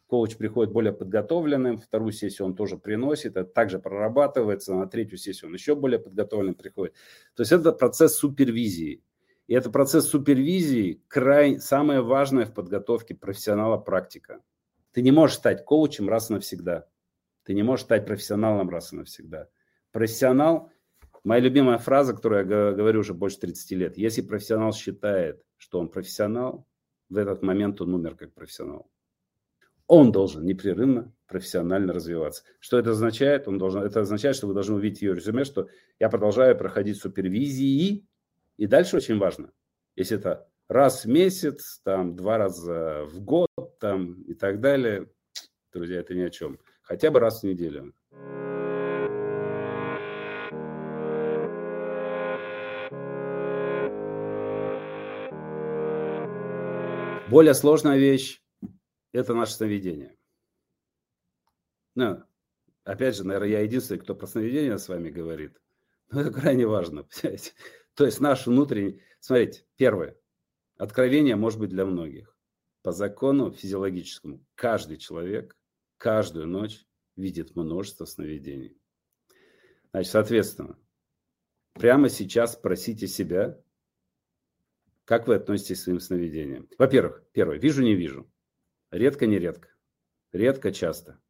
коуч приходит более подготовленным, вторую сессию он тоже приносит, это также прорабатывается, на третью сессию он еще более подготовленным приходит. То есть это процесс супервизии. И это процесс супервизии край, самое важное в подготовке профессионала практика. Ты не можешь стать коучем раз и навсегда. Ты не можешь стать профессионалом раз и навсегда. Профессионал, моя любимая фраза, которую я говорю уже больше 30 лет. Если профессионал считает, что он профессионал, в этот момент он умер как профессионал. он должен непрерывно профессионально развиваться. Что это означает? Он должен, это означает, что вы должны увидеть ее резюме, что я продолжаю проходить супервизии. И дальше очень важно, если это раз в месяц, там, два раза в год там, и так далее, друзья, это ни о чем. Хотя бы раз в неделю. Более сложная вещь – это наше сновидение. Ну, опять же, наверное, я единственный, кто про сновидение с вами говорит. Но это крайне важно. <laughs> То есть наш внутренний... Смотрите, первое. Откровение может быть для многих. По закону физиологическому каждый человек каждую ночь видит множество сновидений. Значит, соответственно, прямо сейчас спросите себя, как вы относитесь к своим сновидениям? Во-первых, первое, вижу, не вижу. Редко, не редко. Редко, часто.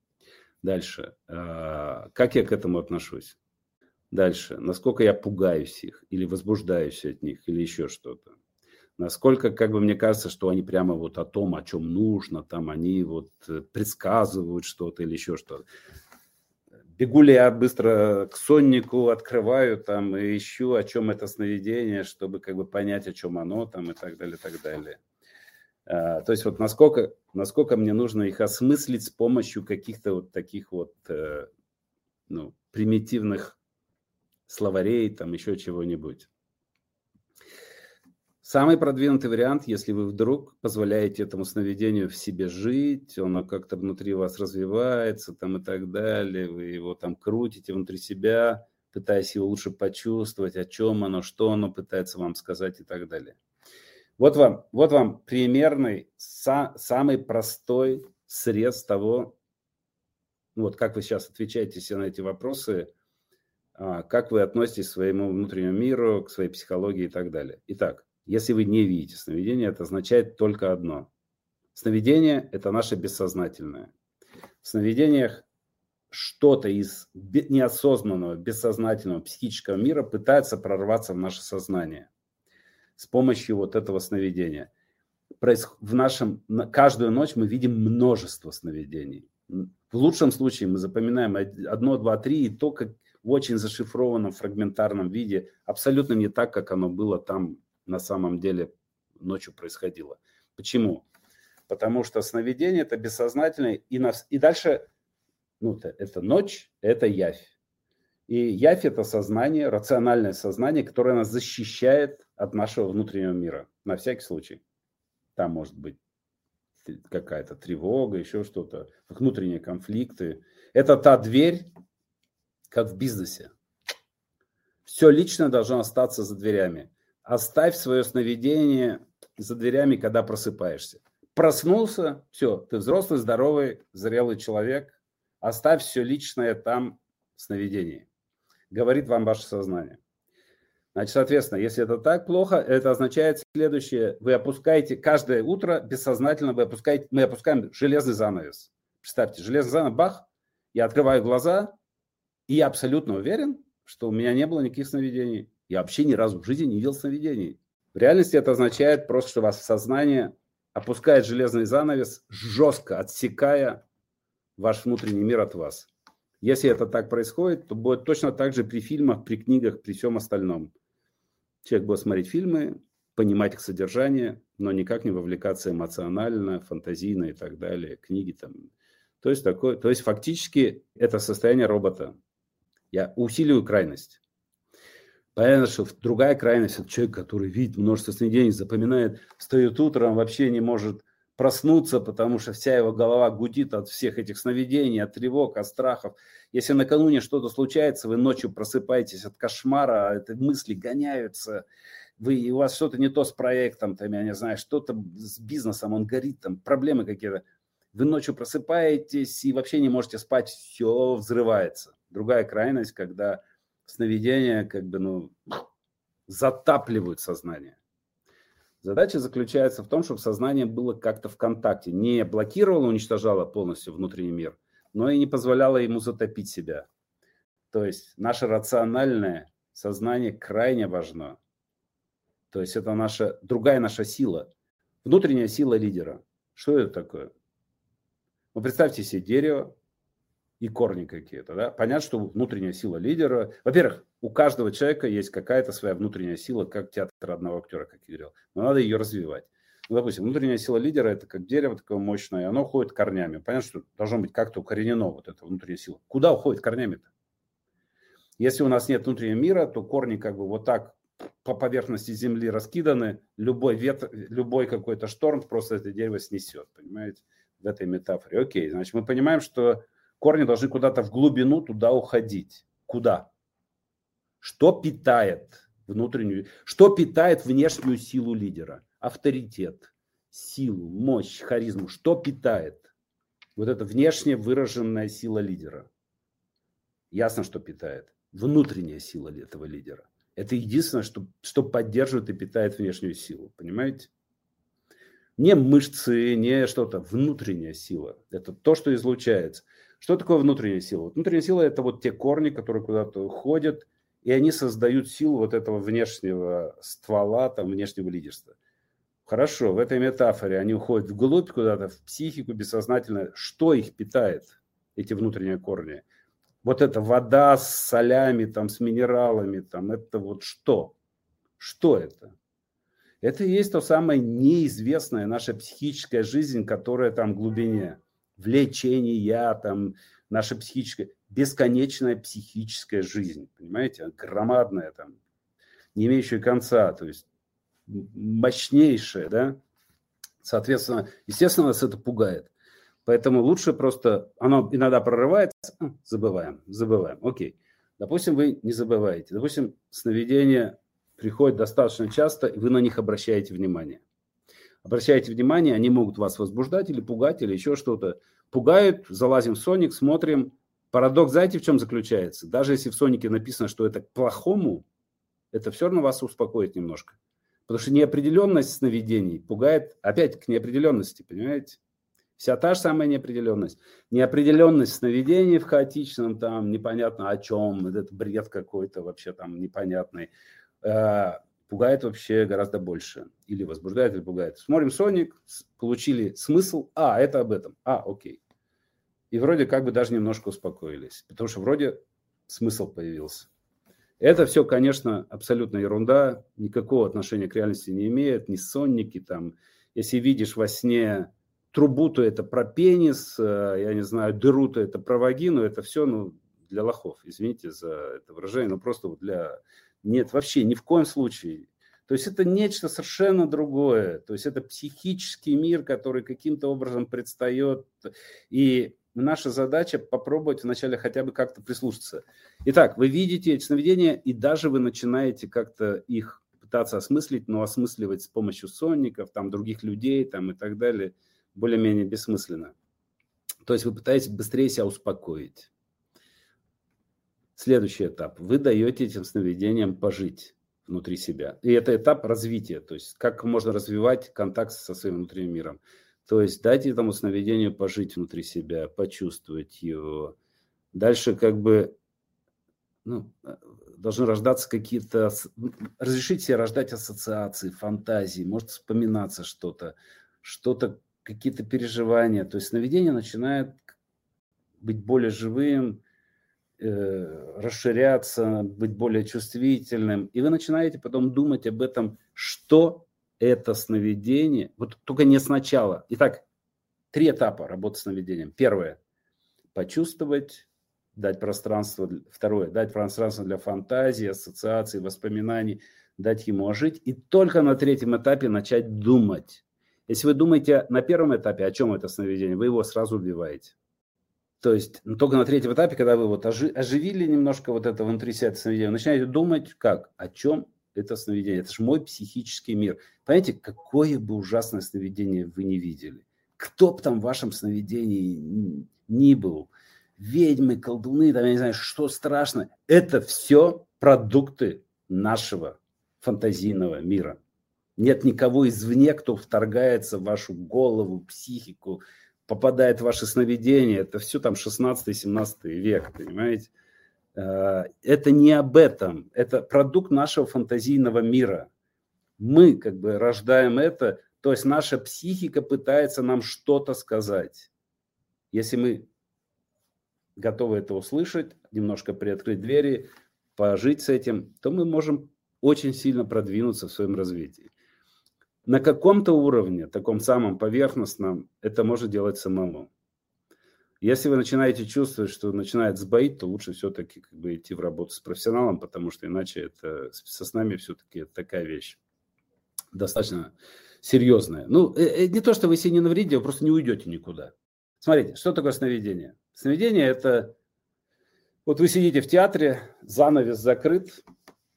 Дальше, а, как я к этому отношусь? Дальше, насколько я пугаюсь их или возбуждаюсь от них или еще что-то. Насколько, как бы мне кажется, что они прямо вот о том, о чем нужно, там они вот э, предсказывают что-то или еще что-то бегу ли я быстро к соннику, открываю там и ищу, о чем это сновидение, чтобы как бы понять, о чем оно там и так далее, и так далее. А, то есть вот насколько, насколько мне нужно их осмыслить с помощью каких-то вот таких вот э, ну, примитивных словарей, там еще чего-нибудь. Самый продвинутый вариант, если вы вдруг позволяете этому сновидению в себе жить, оно как-то внутри вас развивается там и так далее, вы его там крутите внутри себя, пытаясь его лучше почувствовать, о чем оно, что оно пытается вам сказать и так далее. Вот вам, вот вам примерный, са, самый простой срез того, вот как вы сейчас отвечаете себе на эти вопросы, а, как вы относитесь к своему внутреннему миру, к своей психологии и так далее. Итак, если вы не видите сновидение, это означает только одно. Сновидение – это наше бессознательное. В сновидениях что-то из неосознанного, бессознательного психического мира пытается прорваться в наше сознание с помощью вот этого сновидения. В нашем, каждую ночь мы видим множество сновидений. В лучшем случае мы запоминаем одно, два, три, и то, как в очень зашифрованном фрагментарном виде, абсолютно не так, как оно было там на самом деле ночью происходило. Почему? Потому что сновидение это бессознательное, и, на, и дальше ну, это, это ночь, это явь. И явь это сознание, рациональное сознание, которое нас защищает от нашего внутреннего мира. На всякий случай. Там может быть какая-то тревога, еще что-то, внутренние конфликты. Это та дверь, как в бизнесе. Все лично должно остаться за дверями. Оставь свое сновидение за дверями, когда просыпаешься. Проснулся, все, ты взрослый, здоровый, зрелый человек. Оставь все личное там в сновидении. Говорит вам ваше сознание. Значит, соответственно, если это так плохо, это означает следующее. Вы опускаете каждое утро бессознательно, вы опускаете, мы опускаем железный занавес. Представьте, железный занавес, бах, я открываю глаза, и я абсолютно уверен, что у меня не было никаких сновидений. Я вообще ни разу в жизни не видел сновидений. В реальности это означает просто, что вас сознание опускает железный занавес, жестко отсекая ваш внутренний мир от вас. Если это так происходит, то будет точно так же при фильмах, при книгах, при всем остальном. Человек будет смотреть фильмы, понимать их содержание, но никак не вовлекаться эмоционально, фантазийно и так далее, книги там. То есть, такое, то есть фактически это состояние робота. Я усиливаю крайность. Понятно, что другая крайность, это человек, который видит множество сновидений, запоминает, встает утром, вообще не может проснуться, потому что вся его голова гудит от всех этих сновидений, от тревог, от страхов. Если накануне что-то случается, вы ночью просыпаетесь от кошмара, эти мысли гоняются, вы, у вас что-то не то с проектом, там, я не знаю, что-то с бизнесом, он горит, там, проблемы какие-то. Вы ночью просыпаетесь и вообще не можете спать, все взрывается. Другая крайность, когда сновидения как бы, ну, затапливают сознание. Задача заключается в том, чтобы сознание было как-то в контакте, не блокировало, уничтожало полностью внутренний мир, но и не позволяло ему затопить себя. То есть наше рациональное сознание крайне важно. То есть это наша другая наша сила, внутренняя сила лидера. Что это такое? Ну, представьте себе дерево и корни какие-то, да? Понятно, что внутренняя сила лидера... Во-первых, у каждого человека есть какая-то своя внутренняя сила, как театр одного актера, как я говорил. Но надо ее развивать. Ну, допустим, внутренняя сила лидера – это как дерево такое мощное, и оно уходит корнями. Понятно, что должно быть как-то укоренено вот эта внутренняя сила. Куда уходит корнями-то? Если у нас нет внутреннего мира, то корни как бы вот так по поверхности земли раскиданы, любой ветер, любой какой-то шторм просто это дерево снесет, понимаете, в этой метафоре. Окей, значит, мы понимаем, что корни должны куда-то в глубину туда уходить. Куда? Что питает внутреннюю, что питает внешнюю силу лидера? Авторитет, силу, мощь, харизму. Что питает? Вот эта внешне выраженная сила лидера. Ясно, что питает внутренняя сила этого лидера. Это единственное, что, что поддерживает и питает внешнюю силу. Понимаете? Не мышцы, не что-то. Внутренняя сила. Это то, что излучается. Что такое внутренняя сила? Внутренняя сила – это вот те корни, которые куда-то уходят, и они создают силу вот этого внешнего ствола, там, внешнего лидерства. Хорошо, в этой метафоре они уходят вглубь куда-то, в психику бессознательно. Что их питает, эти внутренние корни? Вот эта вода с солями, там, с минералами, там, это вот что? Что это? Это и есть то самое неизвестная наша психическая жизнь, которая там в глубине. Влечение, там, наша психическая, бесконечная психическая жизнь, понимаете, громадная там, не имеющая конца, то есть мощнейшая, да, соответственно, естественно, нас это пугает. Поэтому лучше просто, оно иногда прорывается, а, забываем, забываем, окей. Допустим, вы не забываете. Допустим, сновидения приходят достаточно часто, и вы на них обращаете внимание. Обращаете внимание, они могут вас возбуждать или пугать, или еще что-то. Пугают, залазим в Соник, смотрим. Парадокс, знаете, в чем заключается? Даже если в Сонике написано, что это к плохому, это все равно вас успокоит немножко. Потому что неопределенность сновидений пугает опять к неопределенности, понимаете? Вся та же самая неопределенность. Неопределенность сновидений в хаотичном, там непонятно о чем, этот бред какой-то вообще там непонятный, э, пугает вообще гораздо больше. Или возбуждает, или пугает. Смотрим Соник, получили смысл, а, это об этом, а, окей. И вроде как бы даже немножко успокоились, потому что вроде смысл появился. Это все, конечно, абсолютно ерунда, никакого отношения к реальности не имеет, ни сонники там. Если видишь во сне трубу-то это про пенис, э, я не знаю, дыру-то это про вагину, это все ну, для лохов, извините за это выражение, но просто для... Нет, вообще ни в коем случае. То есть это нечто совершенно другое. То есть это психический мир, который каким-то образом предстает. И наша задача попробовать вначале хотя бы как-то прислушаться. Итак, вы видите эти сновидения, и даже вы начинаете как-то их пытаться осмыслить, но осмысливать с помощью сонников, там, других людей там, и так далее – более-менее бессмысленно. То есть вы пытаетесь быстрее себя успокоить. Следующий этап. Вы даете этим сновидениям пожить внутри себя. И это этап развития, то есть как можно развивать контакт со своим внутренним миром. То есть дайте этому сновидению пожить внутри себя, почувствовать его. Дальше как бы ну, должны рождаться какие-то... Разрешите себе рождать ассоциации, фантазии, может вспоминаться что-то, что-то какие-то переживания. То есть сновидение начинает быть более живым, расширяться, быть более чувствительным. И вы начинаете потом думать об этом, что это сновидение. Вот только не сначала. Итак, три этапа работы с сновидением. Первое – почувствовать, дать пространство. Второе – дать пространство для фантазии, ассоциаций, воспоминаний, дать ему ожить. И только на третьем этапе начать думать. Если вы думаете на первом этапе, о чем это сновидение, вы его сразу убиваете. То есть ну, только на третьем этапе, когда вы вот оживили немножко вот это внутри себя это сновидение, начинаете думать, как, о чем это сновидение. Это же мой психический мир. Понимаете, какое бы ужасное сновидение вы не видели. Кто бы там в вашем сновидении ни был. Ведьмы, колдуны, там, я не знаю, что страшно. Это все продукты нашего фантазийного мира. Нет никого извне, кто вторгается в вашу голову, психику, попадает в ваши сновидения. Это все там 16-17 век, понимаете? Э, это не об этом. Это продукт нашего фантазийного мира. Мы как бы рождаем это, то есть наша психика пытается нам что-то сказать. Если мы готовы это услышать, немножко приоткрыть двери, пожить с этим, то мы можем очень сильно продвинуться в своем развитии. На каком-то уровне, таком самом поверхностном, это может делать самому. Если вы начинаете чувствовать, что начинает сбоить, то лучше все-таки как бы идти в работу с профессионалом, потому что иначе это со снами все-таки такая вещь достаточно серьезная. Ну, э, э, не то, что вы себе не навредите, вы просто не уйдете никуда. Смотрите, что такое сновидение? Сновидение – это вот вы сидите в театре, занавес закрыт,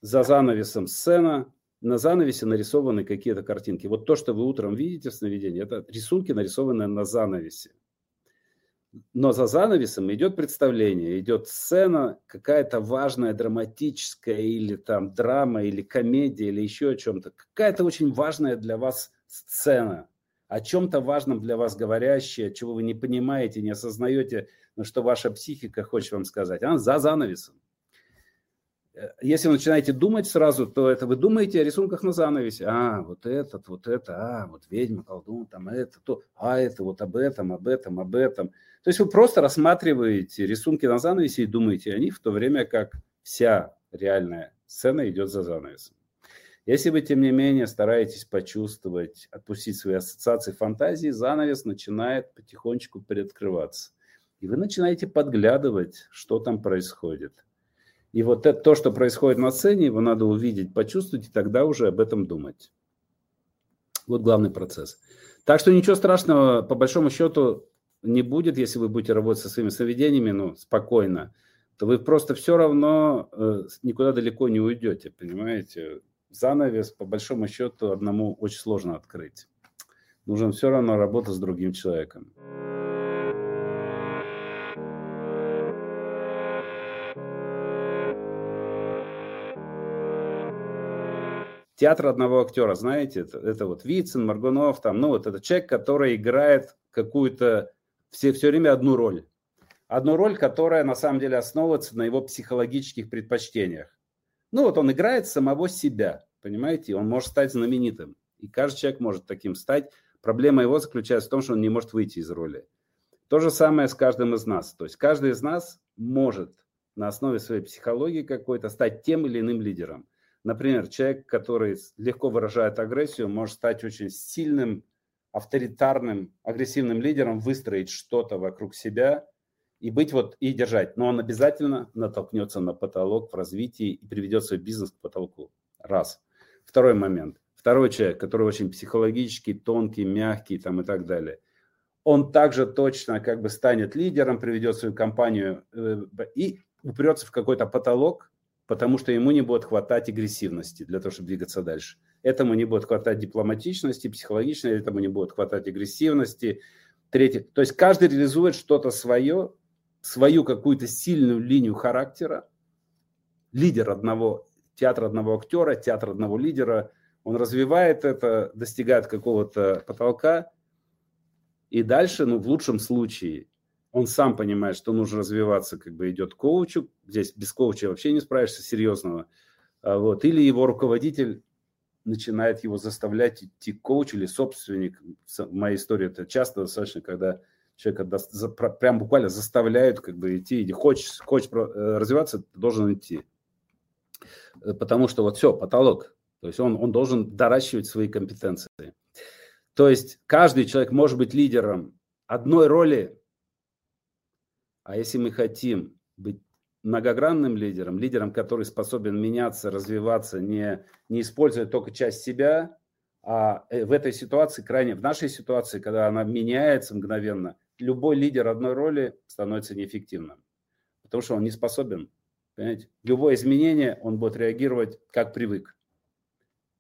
за занавесом сцена, на занавесе нарисованы какие-то картинки. Вот то, что вы утром видите в сновидении, это рисунки, нарисованные на занавесе. Но за занавесом идет представление, идет сцена, какая-то важная, драматическая, или там драма, или комедия, или еще о чем-то. Какая-то очень важная для вас сцена, о чем-то важном для вас говорящая, чего вы не понимаете, не осознаете, но что ваша психика хочет вам сказать. Она за занавесом. Э, если начинаете думать сразу, то это вы думаете о рисунках на занавесе. А, вот этот, вот это, а, вот ведьма, колдун, там это, то, а это, вот об этом, об этом, об этом. То есть вы просто рассматриваете рисунки на занавесе и думаете о них, в то время как вся реальная сцена идет за занавесом. Если вы, тем не менее, стараетесь почувствовать, отпустить свои ассоциации, фантазии, занавес начинает потихонечку приоткрываться. И вы начинаете подглядывать, что там происходит. И вот это, то, что происходит на сцене, его надо увидеть, почувствовать, и тогда уже об этом думать. Вот главный процесс. Так что ничего страшного, по большому счету, не будет, если вы будете работать со своими сновидениями, ну, спокойно, то вы просто все равно э, никуда далеко не уйдете, понимаете? Занавес, по большому счету, одному очень сложно открыть. Нужно все равно работать с другим человеком. Театр одного актера, знаете, это, это вот Вицин, Маргунов, там, ну вот это человек, который играет какую-то все, все время одну роль. Одну роль, которая на самом деле основывается на его психологических предпочтениях. Ну вот он играет самого себя, понимаете, он может стать знаменитым. И каждый человек может таким стать. Проблема его заключается в том, что он не может выйти из роли. То же самое с каждым из нас. То есть каждый из нас может на основе своей психологии какой-то стать тем или иным лидером. Например, человек, который легко выражает агрессию, может стать очень сильным авторитарным, агрессивным лидером выстроить что-то вокруг себя и быть вот и держать. Но он обязательно натолкнется на потолок в развитии и приведет свой бизнес к потолку. Раз. Второй момент. Второй человек, который очень психологически тонкий, мягкий там и так далее. Он также точно как бы станет лидером, приведет свою компанию э, и упрется в какой-то потолок, потому что ему не будет хватать агрессивности для того, чтобы двигаться дальше. Этому не будет хватать дипломатичности, психологичной, этому не будет хватать агрессивности. Третье, то есть каждый реализует что-то свое, свою какую-то сильную линию характера. Лидер одного театра одного актера, театр одного лидера, он развивает это, достигает какого-то потолка, и дальше, ну, в лучшем случае, он сам понимает, что нужно развиваться, как бы идет к коучу, здесь без коуча вообще не справишься серьезного, а вот, или его руководитель начинает его заставлять идти коуч или собственник. В моей истории это часто достаточно, когда человека прям буквально заставляют как бы идти, иди, хочешь, хочешь э, развиваться, ты должен идти. Э, потому что вот все, потолок. То есть он, он должен доращивать свои компетенции. То есть каждый человек может быть лидером одной роли, а если мы хотим быть многогранным лидером, лидером, который способен меняться, развиваться, не, не используя только часть себя, а э, в этой ситуации, крайне в нашей ситуации, когда она меняется мгновенно, любой лидер одной роли становится неэффективным, потому что он не способен. Понимаете? Любое изменение он будет реагировать как привык.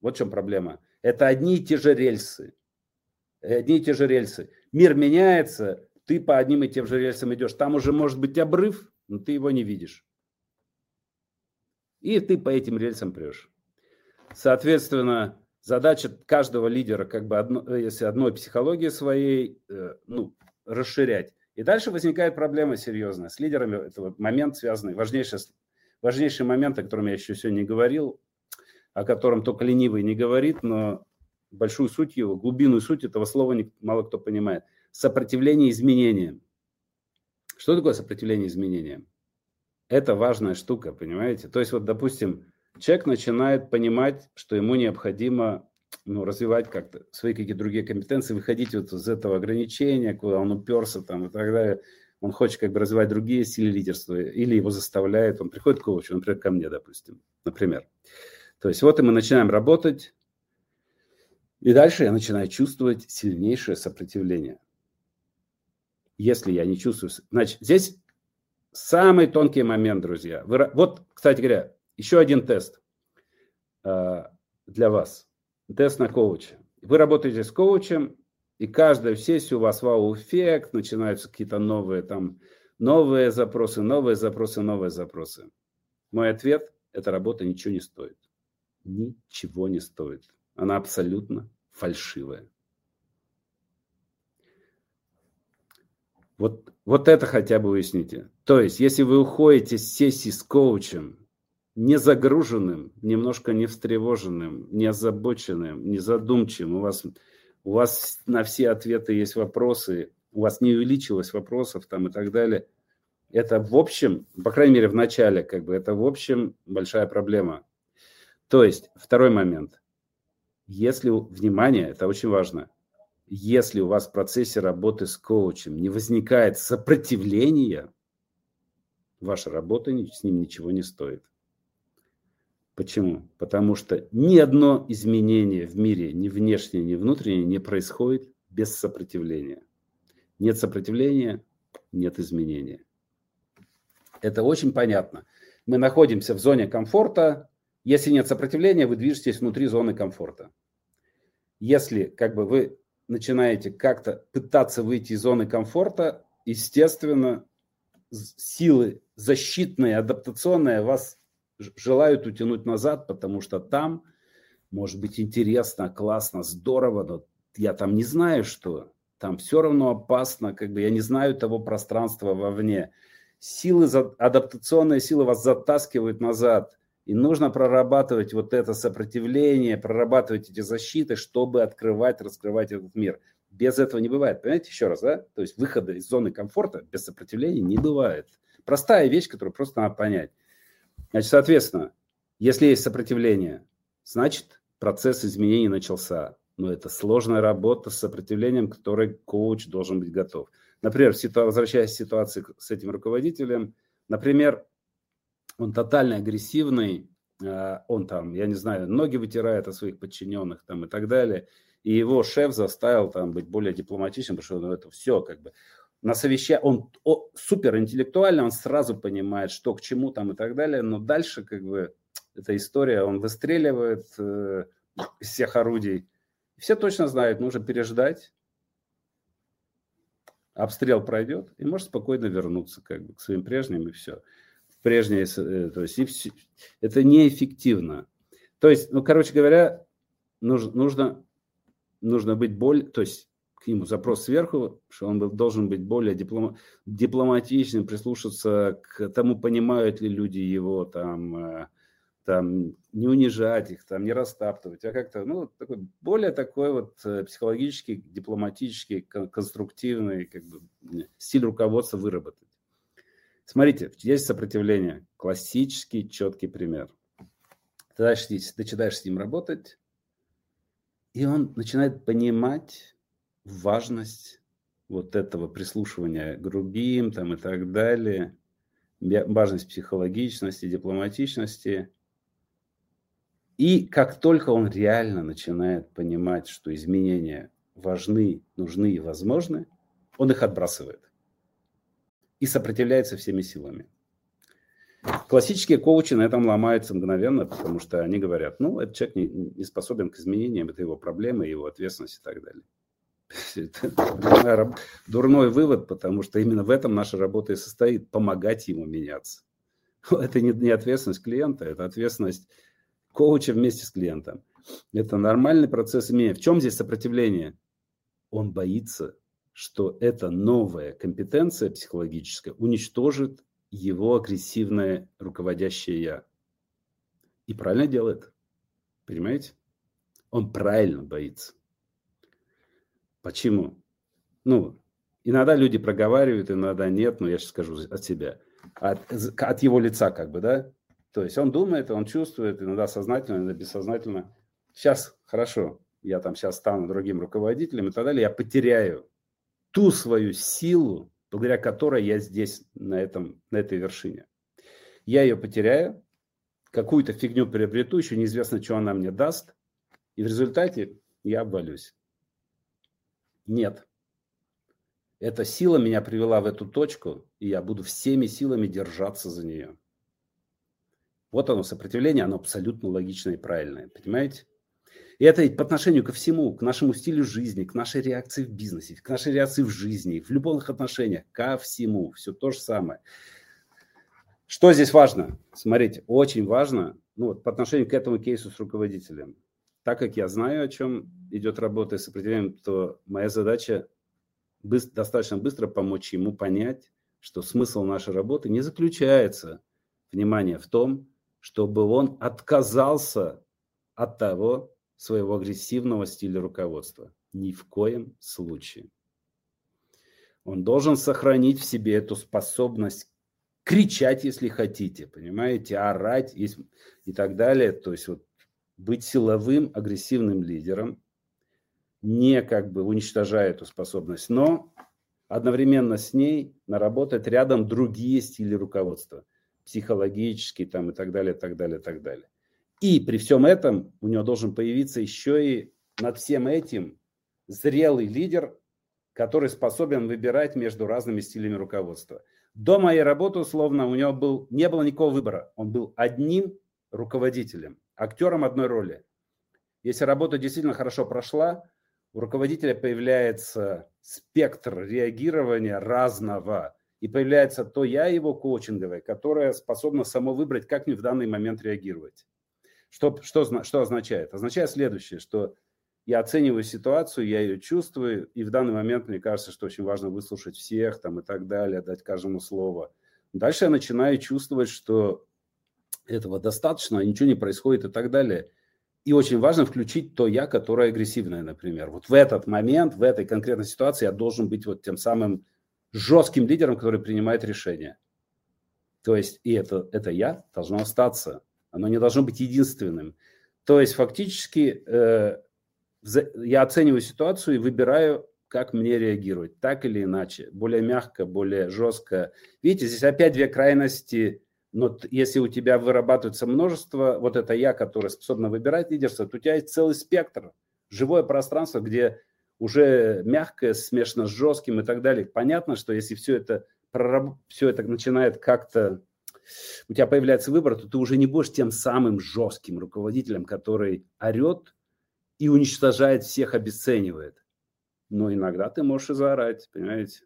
Вот в чем проблема. Это одни и те же рельсы. Одни и те же рельсы. Мир меняется, ты по одним и тем же рельсам идешь. Там уже может быть обрыв, но ты его не видишь. И ты по этим рельсам прешь. Соответственно, задача каждого лидера, как бы, одно, если одной психологии своей, э, ну, расширять. И дальше возникает проблема серьезная. С лидерами это вот момент связанный, важнейший, важнейший момент, о котором я еще сегодня говорил, о котором только ленивый не говорит, но большую суть его, глубинную суть этого слова мало кто понимает. Сопротивление изменениям. Что такое сопротивление изменениям? Это важная штука, понимаете? То есть вот, допустим, человек начинает понимать, что ему необходимо ну, развивать как-то свои какие-то другие компетенции, выходить вот из этого ограничения, куда он уперся там и так далее. Он хочет как бы развивать другие стили лидерства, или его заставляет, он приходит к коучу, например, ко мне, допустим, например. То есть вот и мы начинаем работать, и дальше я начинаю чувствовать сильнейшее сопротивление. Если я не чувствую... Значит, здесь самый тонкий момент, друзья. Вы, вот, кстати говоря, еще один тест э, для вас тест на коуча. Вы работаете с коучем, и каждую сессию у вас вау-эффект, начинаются какие-то новые там, новые запросы, новые запросы, новые запросы. Мой ответ – эта работа ничего не стоит. Ничего не стоит. Она абсолютно фальшивая. Вот, вот это хотя бы уясните. То есть, если вы уходите с сессии с коучем не загруженным, немножко не встревоженным, не озабоченным, не задумчивым. У вас, у вас на все ответы есть вопросы, у вас не увеличилось вопросов там и так далее. Это в общем, по крайней мере в начале, как бы, это в общем большая проблема. То есть, второй момент. Если, внимание, это очень важно, если у вас в процессе работы с коучем не возникает сопротивления, ваша работа с ним ничего не стоит. Почему? Потому что ни одно изменение в мире, ни внешнее, ни внутреннее, не происходит без сопротивления. Нет сопротивления, нет изменения. Это очень понятно. Мы находимся в зоне комфорта. Если нет сопротивления, вы движетесь внутри зоны комфорта. Если как бы вы начинаете как-то пытаться выйти из зоны комфорта, естественно, силы защитные, адаптационные вас желают утянуть назад, потому что там может быть интересно, классно, здорово, но я там не знаю, что. Там все равно опасно, как бы я не знаю того пространства вовне. Силы, адаптационные силы вас затаскивают назад. И нужно прорабатывать вот это сопротивление, прорабатывать эти защиты, чтобы открывать, раскрывать этот мир. Без этого не бывает. Понимаете, еще раз, да? То есть выхода из зоны комфорта без сопротивления не бывает. Простая вещь, которую просто надо понять. Значит, соответственно, если есть сопротивление, значит процесс изменений начался. Но это сложная работа с сопротивлением, к которой коуч должен быть готов. Например, возвращаясь к ситуации с этим руководителем, например, он тотально агрессивный, а, он там, я не знаю, ноги вытирает от своих подчиненных там и так далее, и его шеф заставил там быть более дипломатичным, потому что ну, это все как бы на совещании, он о, супер интеллектуально, он сразу понимает, что к чему там и так далее, но дальше как бы эта история, он выстреливает э, из всех орудий. Все точно знают, нужно переждать, обстрел пройдет, и может спокойно вернуться как бы к своим прежним, и все. Прежние, э, то есть это неэффективно. То есть, ну, короче говоря, нужно, нужно, нужно быть более, то есть к нему запрос сверху, что он должен быть более диплома, дипломатичным, прислушаться к тому, понимают ли люди его, там, э, там, не унижать их, там, не растаптывать, а как-то, ну, такой, более такой вот э, психологический, дипломатический, конструктивный как бы, стиль руководства выработать. Смотрите, есть сопротивление. Классический, четкий пример. Ты начинаешь с ним работать, и он начинает понимать, важность вот этого прислушивания к другим там и так далее, важность психологичности, дипломатичности. И как только он реально начинает понимать, что изменения важны, нужны и возможны, он их отбрасывает и сопротивляется всеми силами. Классические коучи на этом ломаются мгновенно, потому что они говорят, ну, этот человек не, не способен к изменениям, это его проблемы, его ответственность и так далее. <laughs> Это дурной вывод, потому что именно в этом наша работа и состоит, помогать ему меняться. <laughs> Это не, ответственность клиента, это ответственность коуча вместе с клиентом. Это нормальный процесс изменения. В чем здесь сопротивление? Он боится, что эта новая компетенция психологическая уничтожит его агрессивное руководящее «я». И правильно делает. Понимаете? Он правильно боится. Почему? Ну, Иногда люди проговаривают, иногда нет, но я сейчас скажу от себя. От, от его лица как бы, да? То есть он думает, он чувствует, иногда сознательно, иногда бессознательно. Сейчас, хорошо, я там сейчас стану другим руководителем и так далее, я потеряю ту свою силу, благодаря которой я здесь, на, этом, на этой вершине. Я ее потеряю, какую-то фигню приобрету, еще неизвестно, что она мне даст, и в результате я обвалюсь. Нет. Эта сила меня привела в эту точку, и я буду всеми силами держаться за нее. Вот оно, сопротивление, оно абсолютно логичное и правильное. Понимаете? И это по отношению ко всему, к нашему стилю жизни, к нашей реакции в бизнесе, к нашей реакции в жизни, в любых отношениях, ко всему. Все то же самое. Что здесь важно? Смотрите, очень важно ну, по отношению к этому кейсу с руководителем. Так как я знаю, о чем идет работа с сопротивлением, то моя задача быстро, достаточно быстро помочь ему понять, что смысл нашей работы не заключается, внимание, в том, чтобы он отказался от того своего агрессивного стиля руководства. Ни в коем случае. Он должен сохранить в себе эту способность кричать, если хотите, понимаете, орать и так далее. То есть вот быть силовым, агрессивным лидером, не как бы уничтожая эту способность, но одновременно с ней наработать рядом другие стили руководства, психологические там и так далее, так далее, так далее. И при всем этом у него должен появиться еще и над всем этим зрелый лидер, который способен выбирать между разными стилями руководства. До моей работы, условно, у него был, не было никакого выбора. Он был одним руководителем, актером одной роли. Если работа действительно хорошо прошла, у руководителя появляется спектр реагирования разного. И появляется то я его коучинговое, которое способно само выбрать, как мне в данный момент реагировать. Что, что, что означает? Означает следующее, что я оцениваю ситуацию, я ее чувствую, и в данный момент мне кажется, что очень важно выслушать всех там, и так далее, дать каждому слово. Дальше я начинаю чувствовать, что этого достаточно, ничего не происходит и так далее. И очень важно включить то я, которое агрессивное, например. Вот в этот момент, в этой конкретной ситуации я должен быть вот тем самым жестким лидером, который принимает решения. То есть и это, это я должно остаться оно не должно быть единственным. То есть фактически э, я оцениваю ситуацию и выбираю, как мне реагировать, так или иначе, более мягко, более жестко. Видите, здесь опять две крайности. Но если у тебя вырабатывается множество, вот это я, которое способно выбирать лидерство, то у тебя есть целый спектр, живое пространство, где уже мягкое смешано с жестким и так далее. Понятно, что если все это, все это начинает как-то у тебя появляется выбор, то ты уже не будешь тем самым жестким руководителем, который орет и уничтожает всех, обесценивает. Но иногда ты можешь и заорать, понимаете?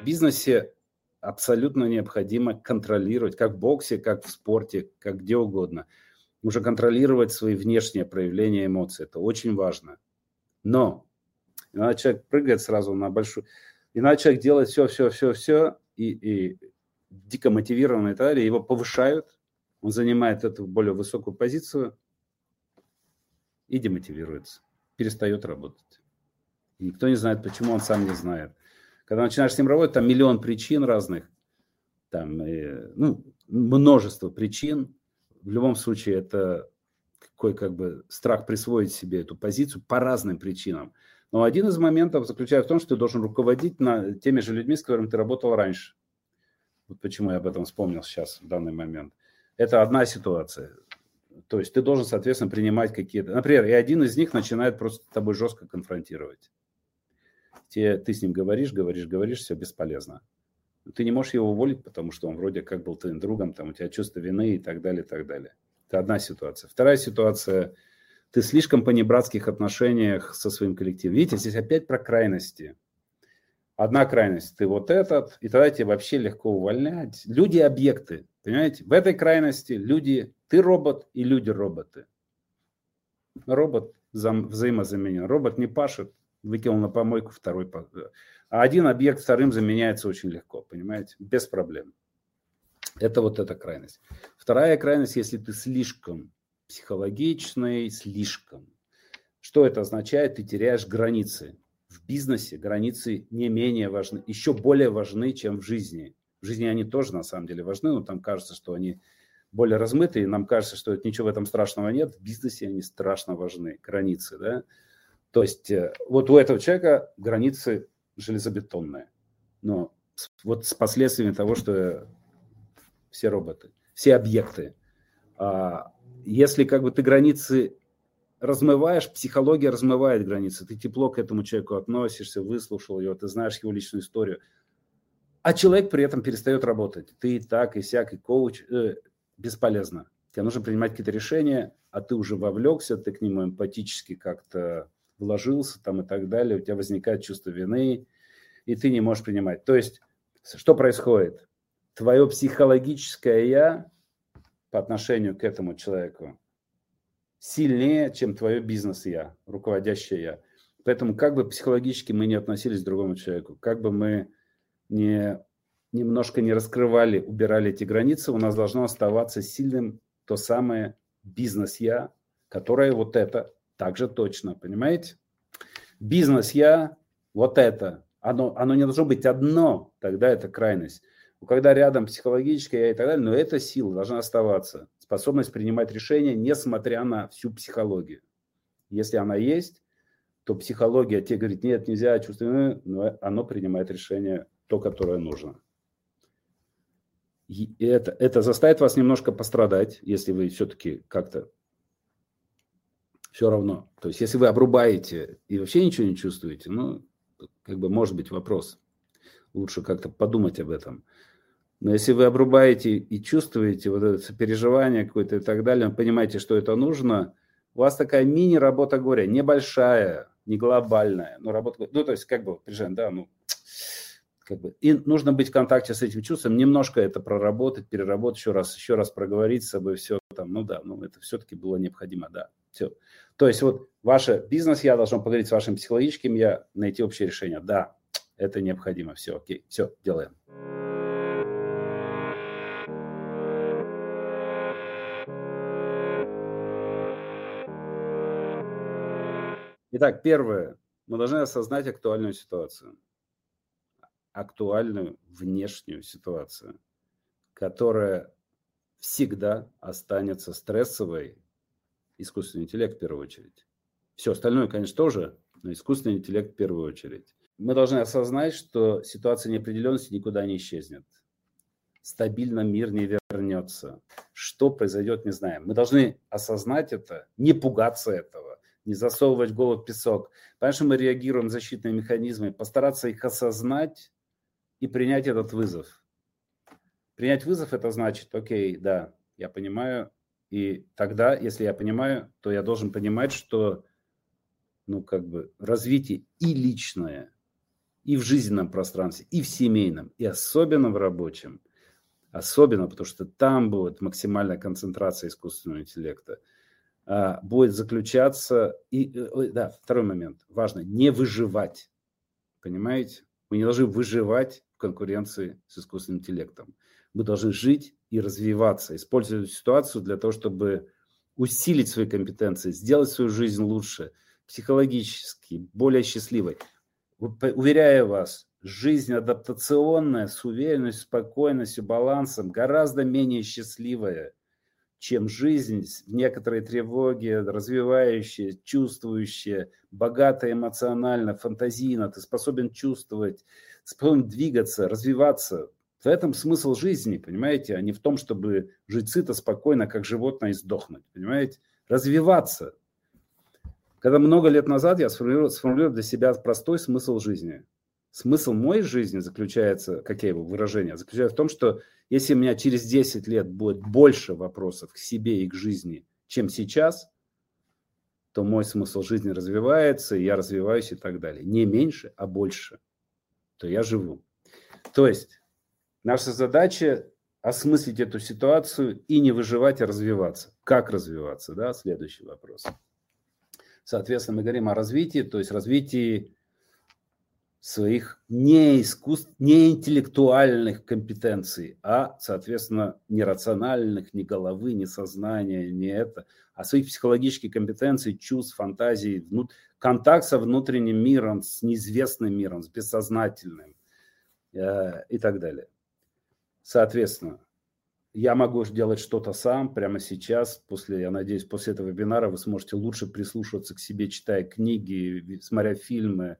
В бизнесе абсолютно необходимо контролировать, как в боксе, как в спорте, как где угодно – уже контролировать свои внешние проявления эмоций. Это очень важно. Но иногда человек прыгает сразу на большую... Иногда человек делает все, все, все, все, и, и дико мотивированный и так далее, его повышают, он занимает эту более высокую позицию и демотивируется, перестает работать. И никто не знает, почему он сам не знает. Когда начинаешь с ним работать, там миллион причин разных, там, э, ну, множество причин, в любом случае это какой как бы страх присвоить себе эту позицию по разным причинам. Но один из моментов заключается в том, что ты должен руководить на, теми же людьми, с которыми ты работал раньше. Вот почему я об этом вспомнил сейчас, в данный момент. Это одна ситуация. То есть ты должен, соответственно, принимать какие-то... Например, и один из них начинает просто с тобой жестко конфронтировать. Те, ты с ним говоришь, говоришь, говоришь, все бесполезно ты не можешь его уволить, потому что он вроде как был твоим другом, там у тебя чувство вины и так далее, и так далее. Это одна ситуация. Вторая ситуация, ты слишком по небратских отношениях со своим коллективом. Видите, здесь опять про крайности. Одна крайность, ты вот этот, и тогда тебе вообще легко увольнять. Люди – объекты, понимаете? В этой крайности люди, ты робот и люди – роботы. Робот взаимозаменен. Робот не пашет, выкинул на помойку, второй а один объект вторым заменяется очень легко, понимаете, без проблем. Это вот эта крайность. Вторая крайность, если ты слишком психологичный, слишком. Что это означает? Ты теряешь границы. В бизнесе границы не менее важны, еще более важны, чем в жизни. В жизни они тоже на самом деле важны, но там кажется, что они более размытые, нам кажется, что ничего в этом страшного нет. В бизнесе они страшно важны, границы, да. То есть э, вот у этого человека границы железобетонные, но вот с последствиями того, что все роботы, все объекты. А если как бы ты границы размываешь, психология размывает границы. Ты тепло к этому человеку относишься, выслушал его, ты знаешь его личную историю. А человек при этом перестает работать. Ты и так, и всякий коуч. Э, бесполезно. Тебе нужно принимать какие-то решения, а ты уже вовлекся, ты к нему эмпатически как-то вложился там и так далее, у тебя возникает чувство вины, и ты не можешь принимать. То есть, что происходит? Твое психологическое «я» по отношению к этому человеку сильнее, чем твое бизнес-я, руководящее «я». Поэтому как бы психологически мы не относились к другому человеку, как бы мы не немножко не раскрывали, убирали эти границы, у нас должно оставаться сильным то самое бизнес-я, которое вот это также точно, понимаете? Бизнес-я, вот это, оно, оно не должно быть одно, тогда это крайность. Когда рядом психологическое я и так далее, но эта сила должна оставаться. Способность принимать решения, несмотря на всю психологию. Если она есть, то психология тебе говорит, нет, нельзя, чувствую, но оно принимает решение то, которое нужно. И это, это заставит вас немножко пострадать, если вы все-таки как-то все равно. То есть, если вы обрубаете и вообще ничего не чувствуете, ну, как бы может быть вопрос. Лучше как-то подумать об этом. Но если вы обрубаете и чувствуете вот это сопереживание какое-то и так далее, понимаете, что это нужно, у вас такая мини-работа горя, небольшая, не глобальная, но работа, ну, то есть, как бы, прижен, да, ну, как бы, и нужно быть в контакте с этим чувством, немножко это проработать, переработать, еще раз, еще раз проговорить с собой, все там, ну да, ну это все-таки было необходимо, да, все. То есть вот ваше бизнес-я должен поговорить с вашим психологическим я, найти общее решение, да, это необходимо, все, окей, все, делаем. Итак, первое. Мы должны осознать актуальную ситуацию актуальную внешнюю ситуацию, которая всегда останется стрессовой, искусственный интеллект в первую очередь. Все остальное, конечно, тоже, но искусственный интеллект в первую очередь. Мы должны осознать, что ситуация неопределенности никуда не исчезнет. Стабильно мир не вернется. Что произойдет, не знаем. Мы должны осознать это, не пугаться этого, не засовывать голову в песок. Потому мы реагируем защитные механизмы, постараться их осознать и принять этот вызов. Принять вызов – это значит, окей, да, я понимаю, и тогда, если я понимаю, то я должен понимать, что, ну, как бы, развитие и личное, и в жизненном пространстве, и в семейном, и особенно в рабочем, особенно потому что там будет максимальная концентрация искусственного интеллекта, а, будет заключаться, и, э, да, второй момент, важно, не выживать, понимаете? Мы не должны выживать конкуренции с искусственным интеллектом. Мы должны жить и развиваться, использовать ситуацию для того, чтобы усилить свои компетенции, сделать свою жизнь лучше, психологически, более счастливой. Уверяю вас, жизнь адаптационная, с уверенностью, спокойностью, балансом, гораздо менее счастливая, чем жизнь в некоторой тревоге, развивающая, чувствующая, богатая эмоционально, фантазийно. Ты способен чувствовать, способен двигаться, развиваться. В этом смысл жизни, понимаете, а не в том, чтобы жить сыто, спокойно, как животное, и сдохнуть, понимаете? Развиваться. Когда много лет назад я сформулировал, сформулировал для себя простой смысл жизни. Смысл моей жизни заключается, как я его выражение, заключается в том, что если у меня через 10 лет будет больше вопросов к себе и к жизни, чем сейчас, то мой смысл жизни развивается, я развиваюсь и так далее. Не меньше, а больше то я живу. То есть наша задача осмыслить эту ситуацию и не выживать, а развиваться. Как развиваться? Да? Следующий вопрос. Соответственно, мы говорим о развитии, то есть развитии своих не, искусств, не интеллектуальных компетенций, а, соответственно, не рациональных, ни головы, ни сознания, не это, а своих психологических компетенций, чувств, фантазий, внут... контакт со внутренним миром, с неизвестным миром, с бессознательным э, и так далее. Соответственно, я могу делать что-то сам прямо сейчас. После, я надеюсь, после этого вебинара вы сможете лучше прислушиваться к себе, читая книги, смотря фильмы,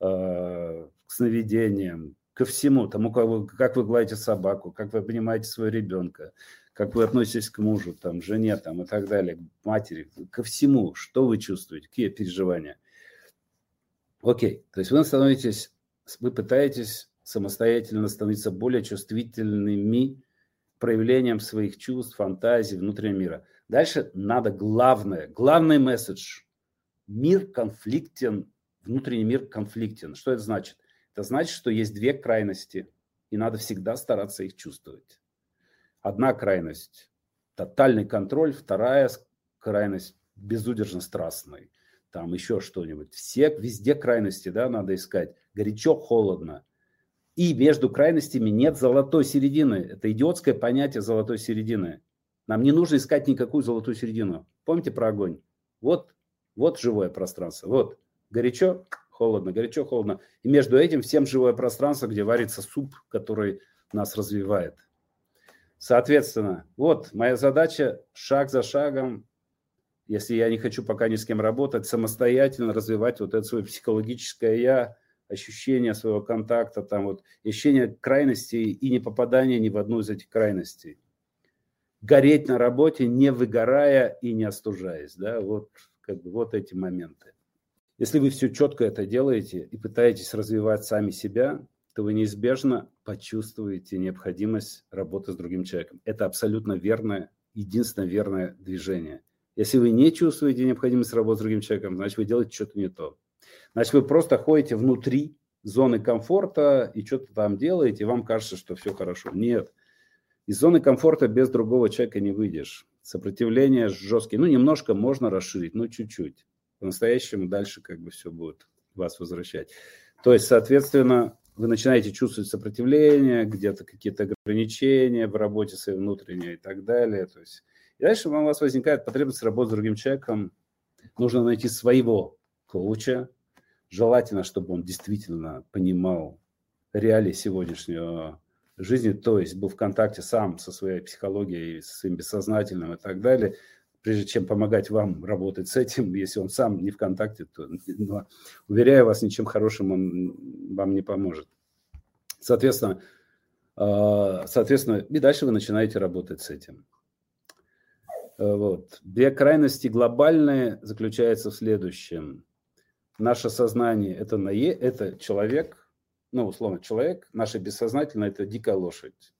э, к сновидениям, ко всему, тому, как вы, как вы гладите собаку, как вы понимаете своего ребенка, как вы относитесь к мужу, там, жене там, и так далее, к матери, ко всему, что вы чувствуете, какие переживания. Окей, то есть вы становитесь, вы пытаетесь самостоятельно становиться более чувствительными проявлением своих чувств, фантазий, внутреннего мира. Дальше надо главное, главный месседж. Мир конфликтен, внутренний мир конфликтен. Что это значит? Это значит, что есть две крайности, и надо всегда стараться их чувствовать. Одна крайность – тотальный контроль, вторая крайность – безудержно страстный. Там еще что-нибудь. Все, везде крайности, да, надо искать. Горячо, холодно – и между крайностями нет золотой середины. Это идиотское понятие золотой середины. Нам не нужно искать никакую золотую середину. Помните про огонь? Вот, вот живое пространство. Вот горячо, холодно, горячо, холодно. И между этим всем живое пространство, где варится суп, который нас развивает. Соответственно, вот моя задача шаг за шагом, если я не хочу пока ни с кем работать, самостоятельно развивать вот это свое психологическое я, ощущение своего контакта, там вот ощущение крайности и не попадания ни в одну из этих крайностей. Гореть на работе, не выгорая и не остужаясь, да, вот, как бы, вот эти моменты. Если вы все четко это делаете и пытаетесь развивать сами себя, то вы неизбежно почувствуете необходимость работы с другим человеком. Это абсолютно верное, единственное верное движение. Если вы не чувствуете необходимость работы с другим человеком, значит, вы делаете что-то не то. Значит, вы просто ходите внутри зоны комфорта и что-то там делаете, и вам кажется, что все хорошо. Нет. Из зоны комфорта без другого человека не выйдешь. Сопротивление жесткие. Ну, немножко можно расширить, но чуть-чуть. По-настоящему дальше как бы все будет вас возвращать. То есть, соответственно, вы начинаете чувствовать сопротивление, где-то какие-то ограничения в работе своей внутренней и так далее. То есть, и дальше у вас возникает потребность работать с другим человеком. Нужно найти своего коуча. Желательно, чтобы он действительно понимал реалии сегодняшнего жизни, то есть был в контакте сам со своей психологией, со своим бессознательным и так далее, прежде чем помогать вам работать с этим, <laughs> если он сам не в контакте, то, но, уверяю вас, ничем хорошим он вам не поможет. Соответственно, а, соответственно, и дальше вы начинаете работать с этим. Вот. Две крайности глобальные заключаются в следующем – наше сознание это, на это человек, ну, условно, человек, наше бессознательное это дикая лошадь.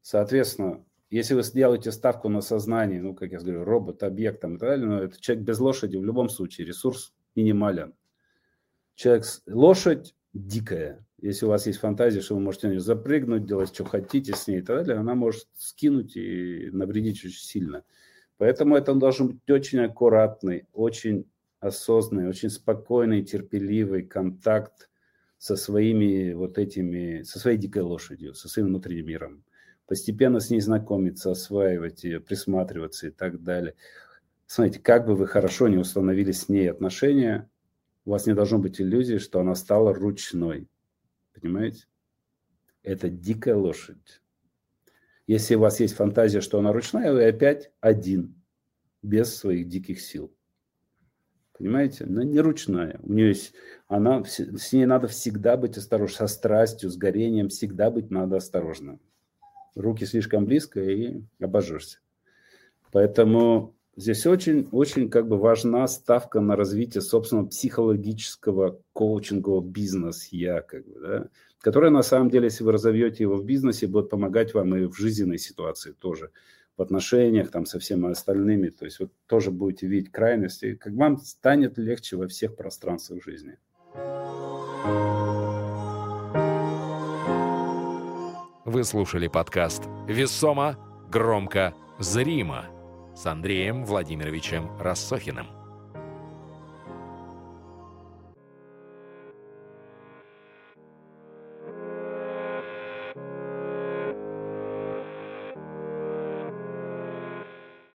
Соответственно, если вы сделаете ставку на сознание, ну, как я говорю, робот, объект там, и так далее, но это человек без лошади в любом случае, ресурс минимален. Человек, лошадь дикая. Если у вас есть фантазия, что вы можете на нее запрыгнуть, делать, что хотите с ней и так далее, она может скинуть и навредить очень сильно. Поэтому это должен быть очень аккуратный, очень осознанный, очень спокойный, терпеливый контакт со своими вот этими, со своей дикой лошадью, со своим внутренним миром. Постепенно с ней знакомиться, осваивать ее, присматриваться и так далее. Смотрите, как бы вы хорошо не установили с ней отношения, у вас не должно быть иллюзии, что она стала ручной. Понимаете? Это дикая лошадь. Если у вас есть фантазия, что она ручная, вы опять один, без своих диких сил. Понимаете? Она не ручная. У нее есть, она, с ней надо всегда быть осторожным. Со страстью, с горением всегда быть надо осторожным. Руки слишком близко и обожжешься. Поэтому здесь очень-очень как бы важна ставка на развитие собственного психологического коучингового бизнеса, я как бы, да, которая на самом деле, если вы разовьете его в бизнесе, будет помогать вам и в жизненной ситуации тоже в отношениях там со всеми остальными, то есть вот тоже будете видеть крайности, как вам станет легче во всех пространствах жизни. Вы слушали подкаст «Весомо, громко, зримо» с Андреем Владимировичем Рассохиным.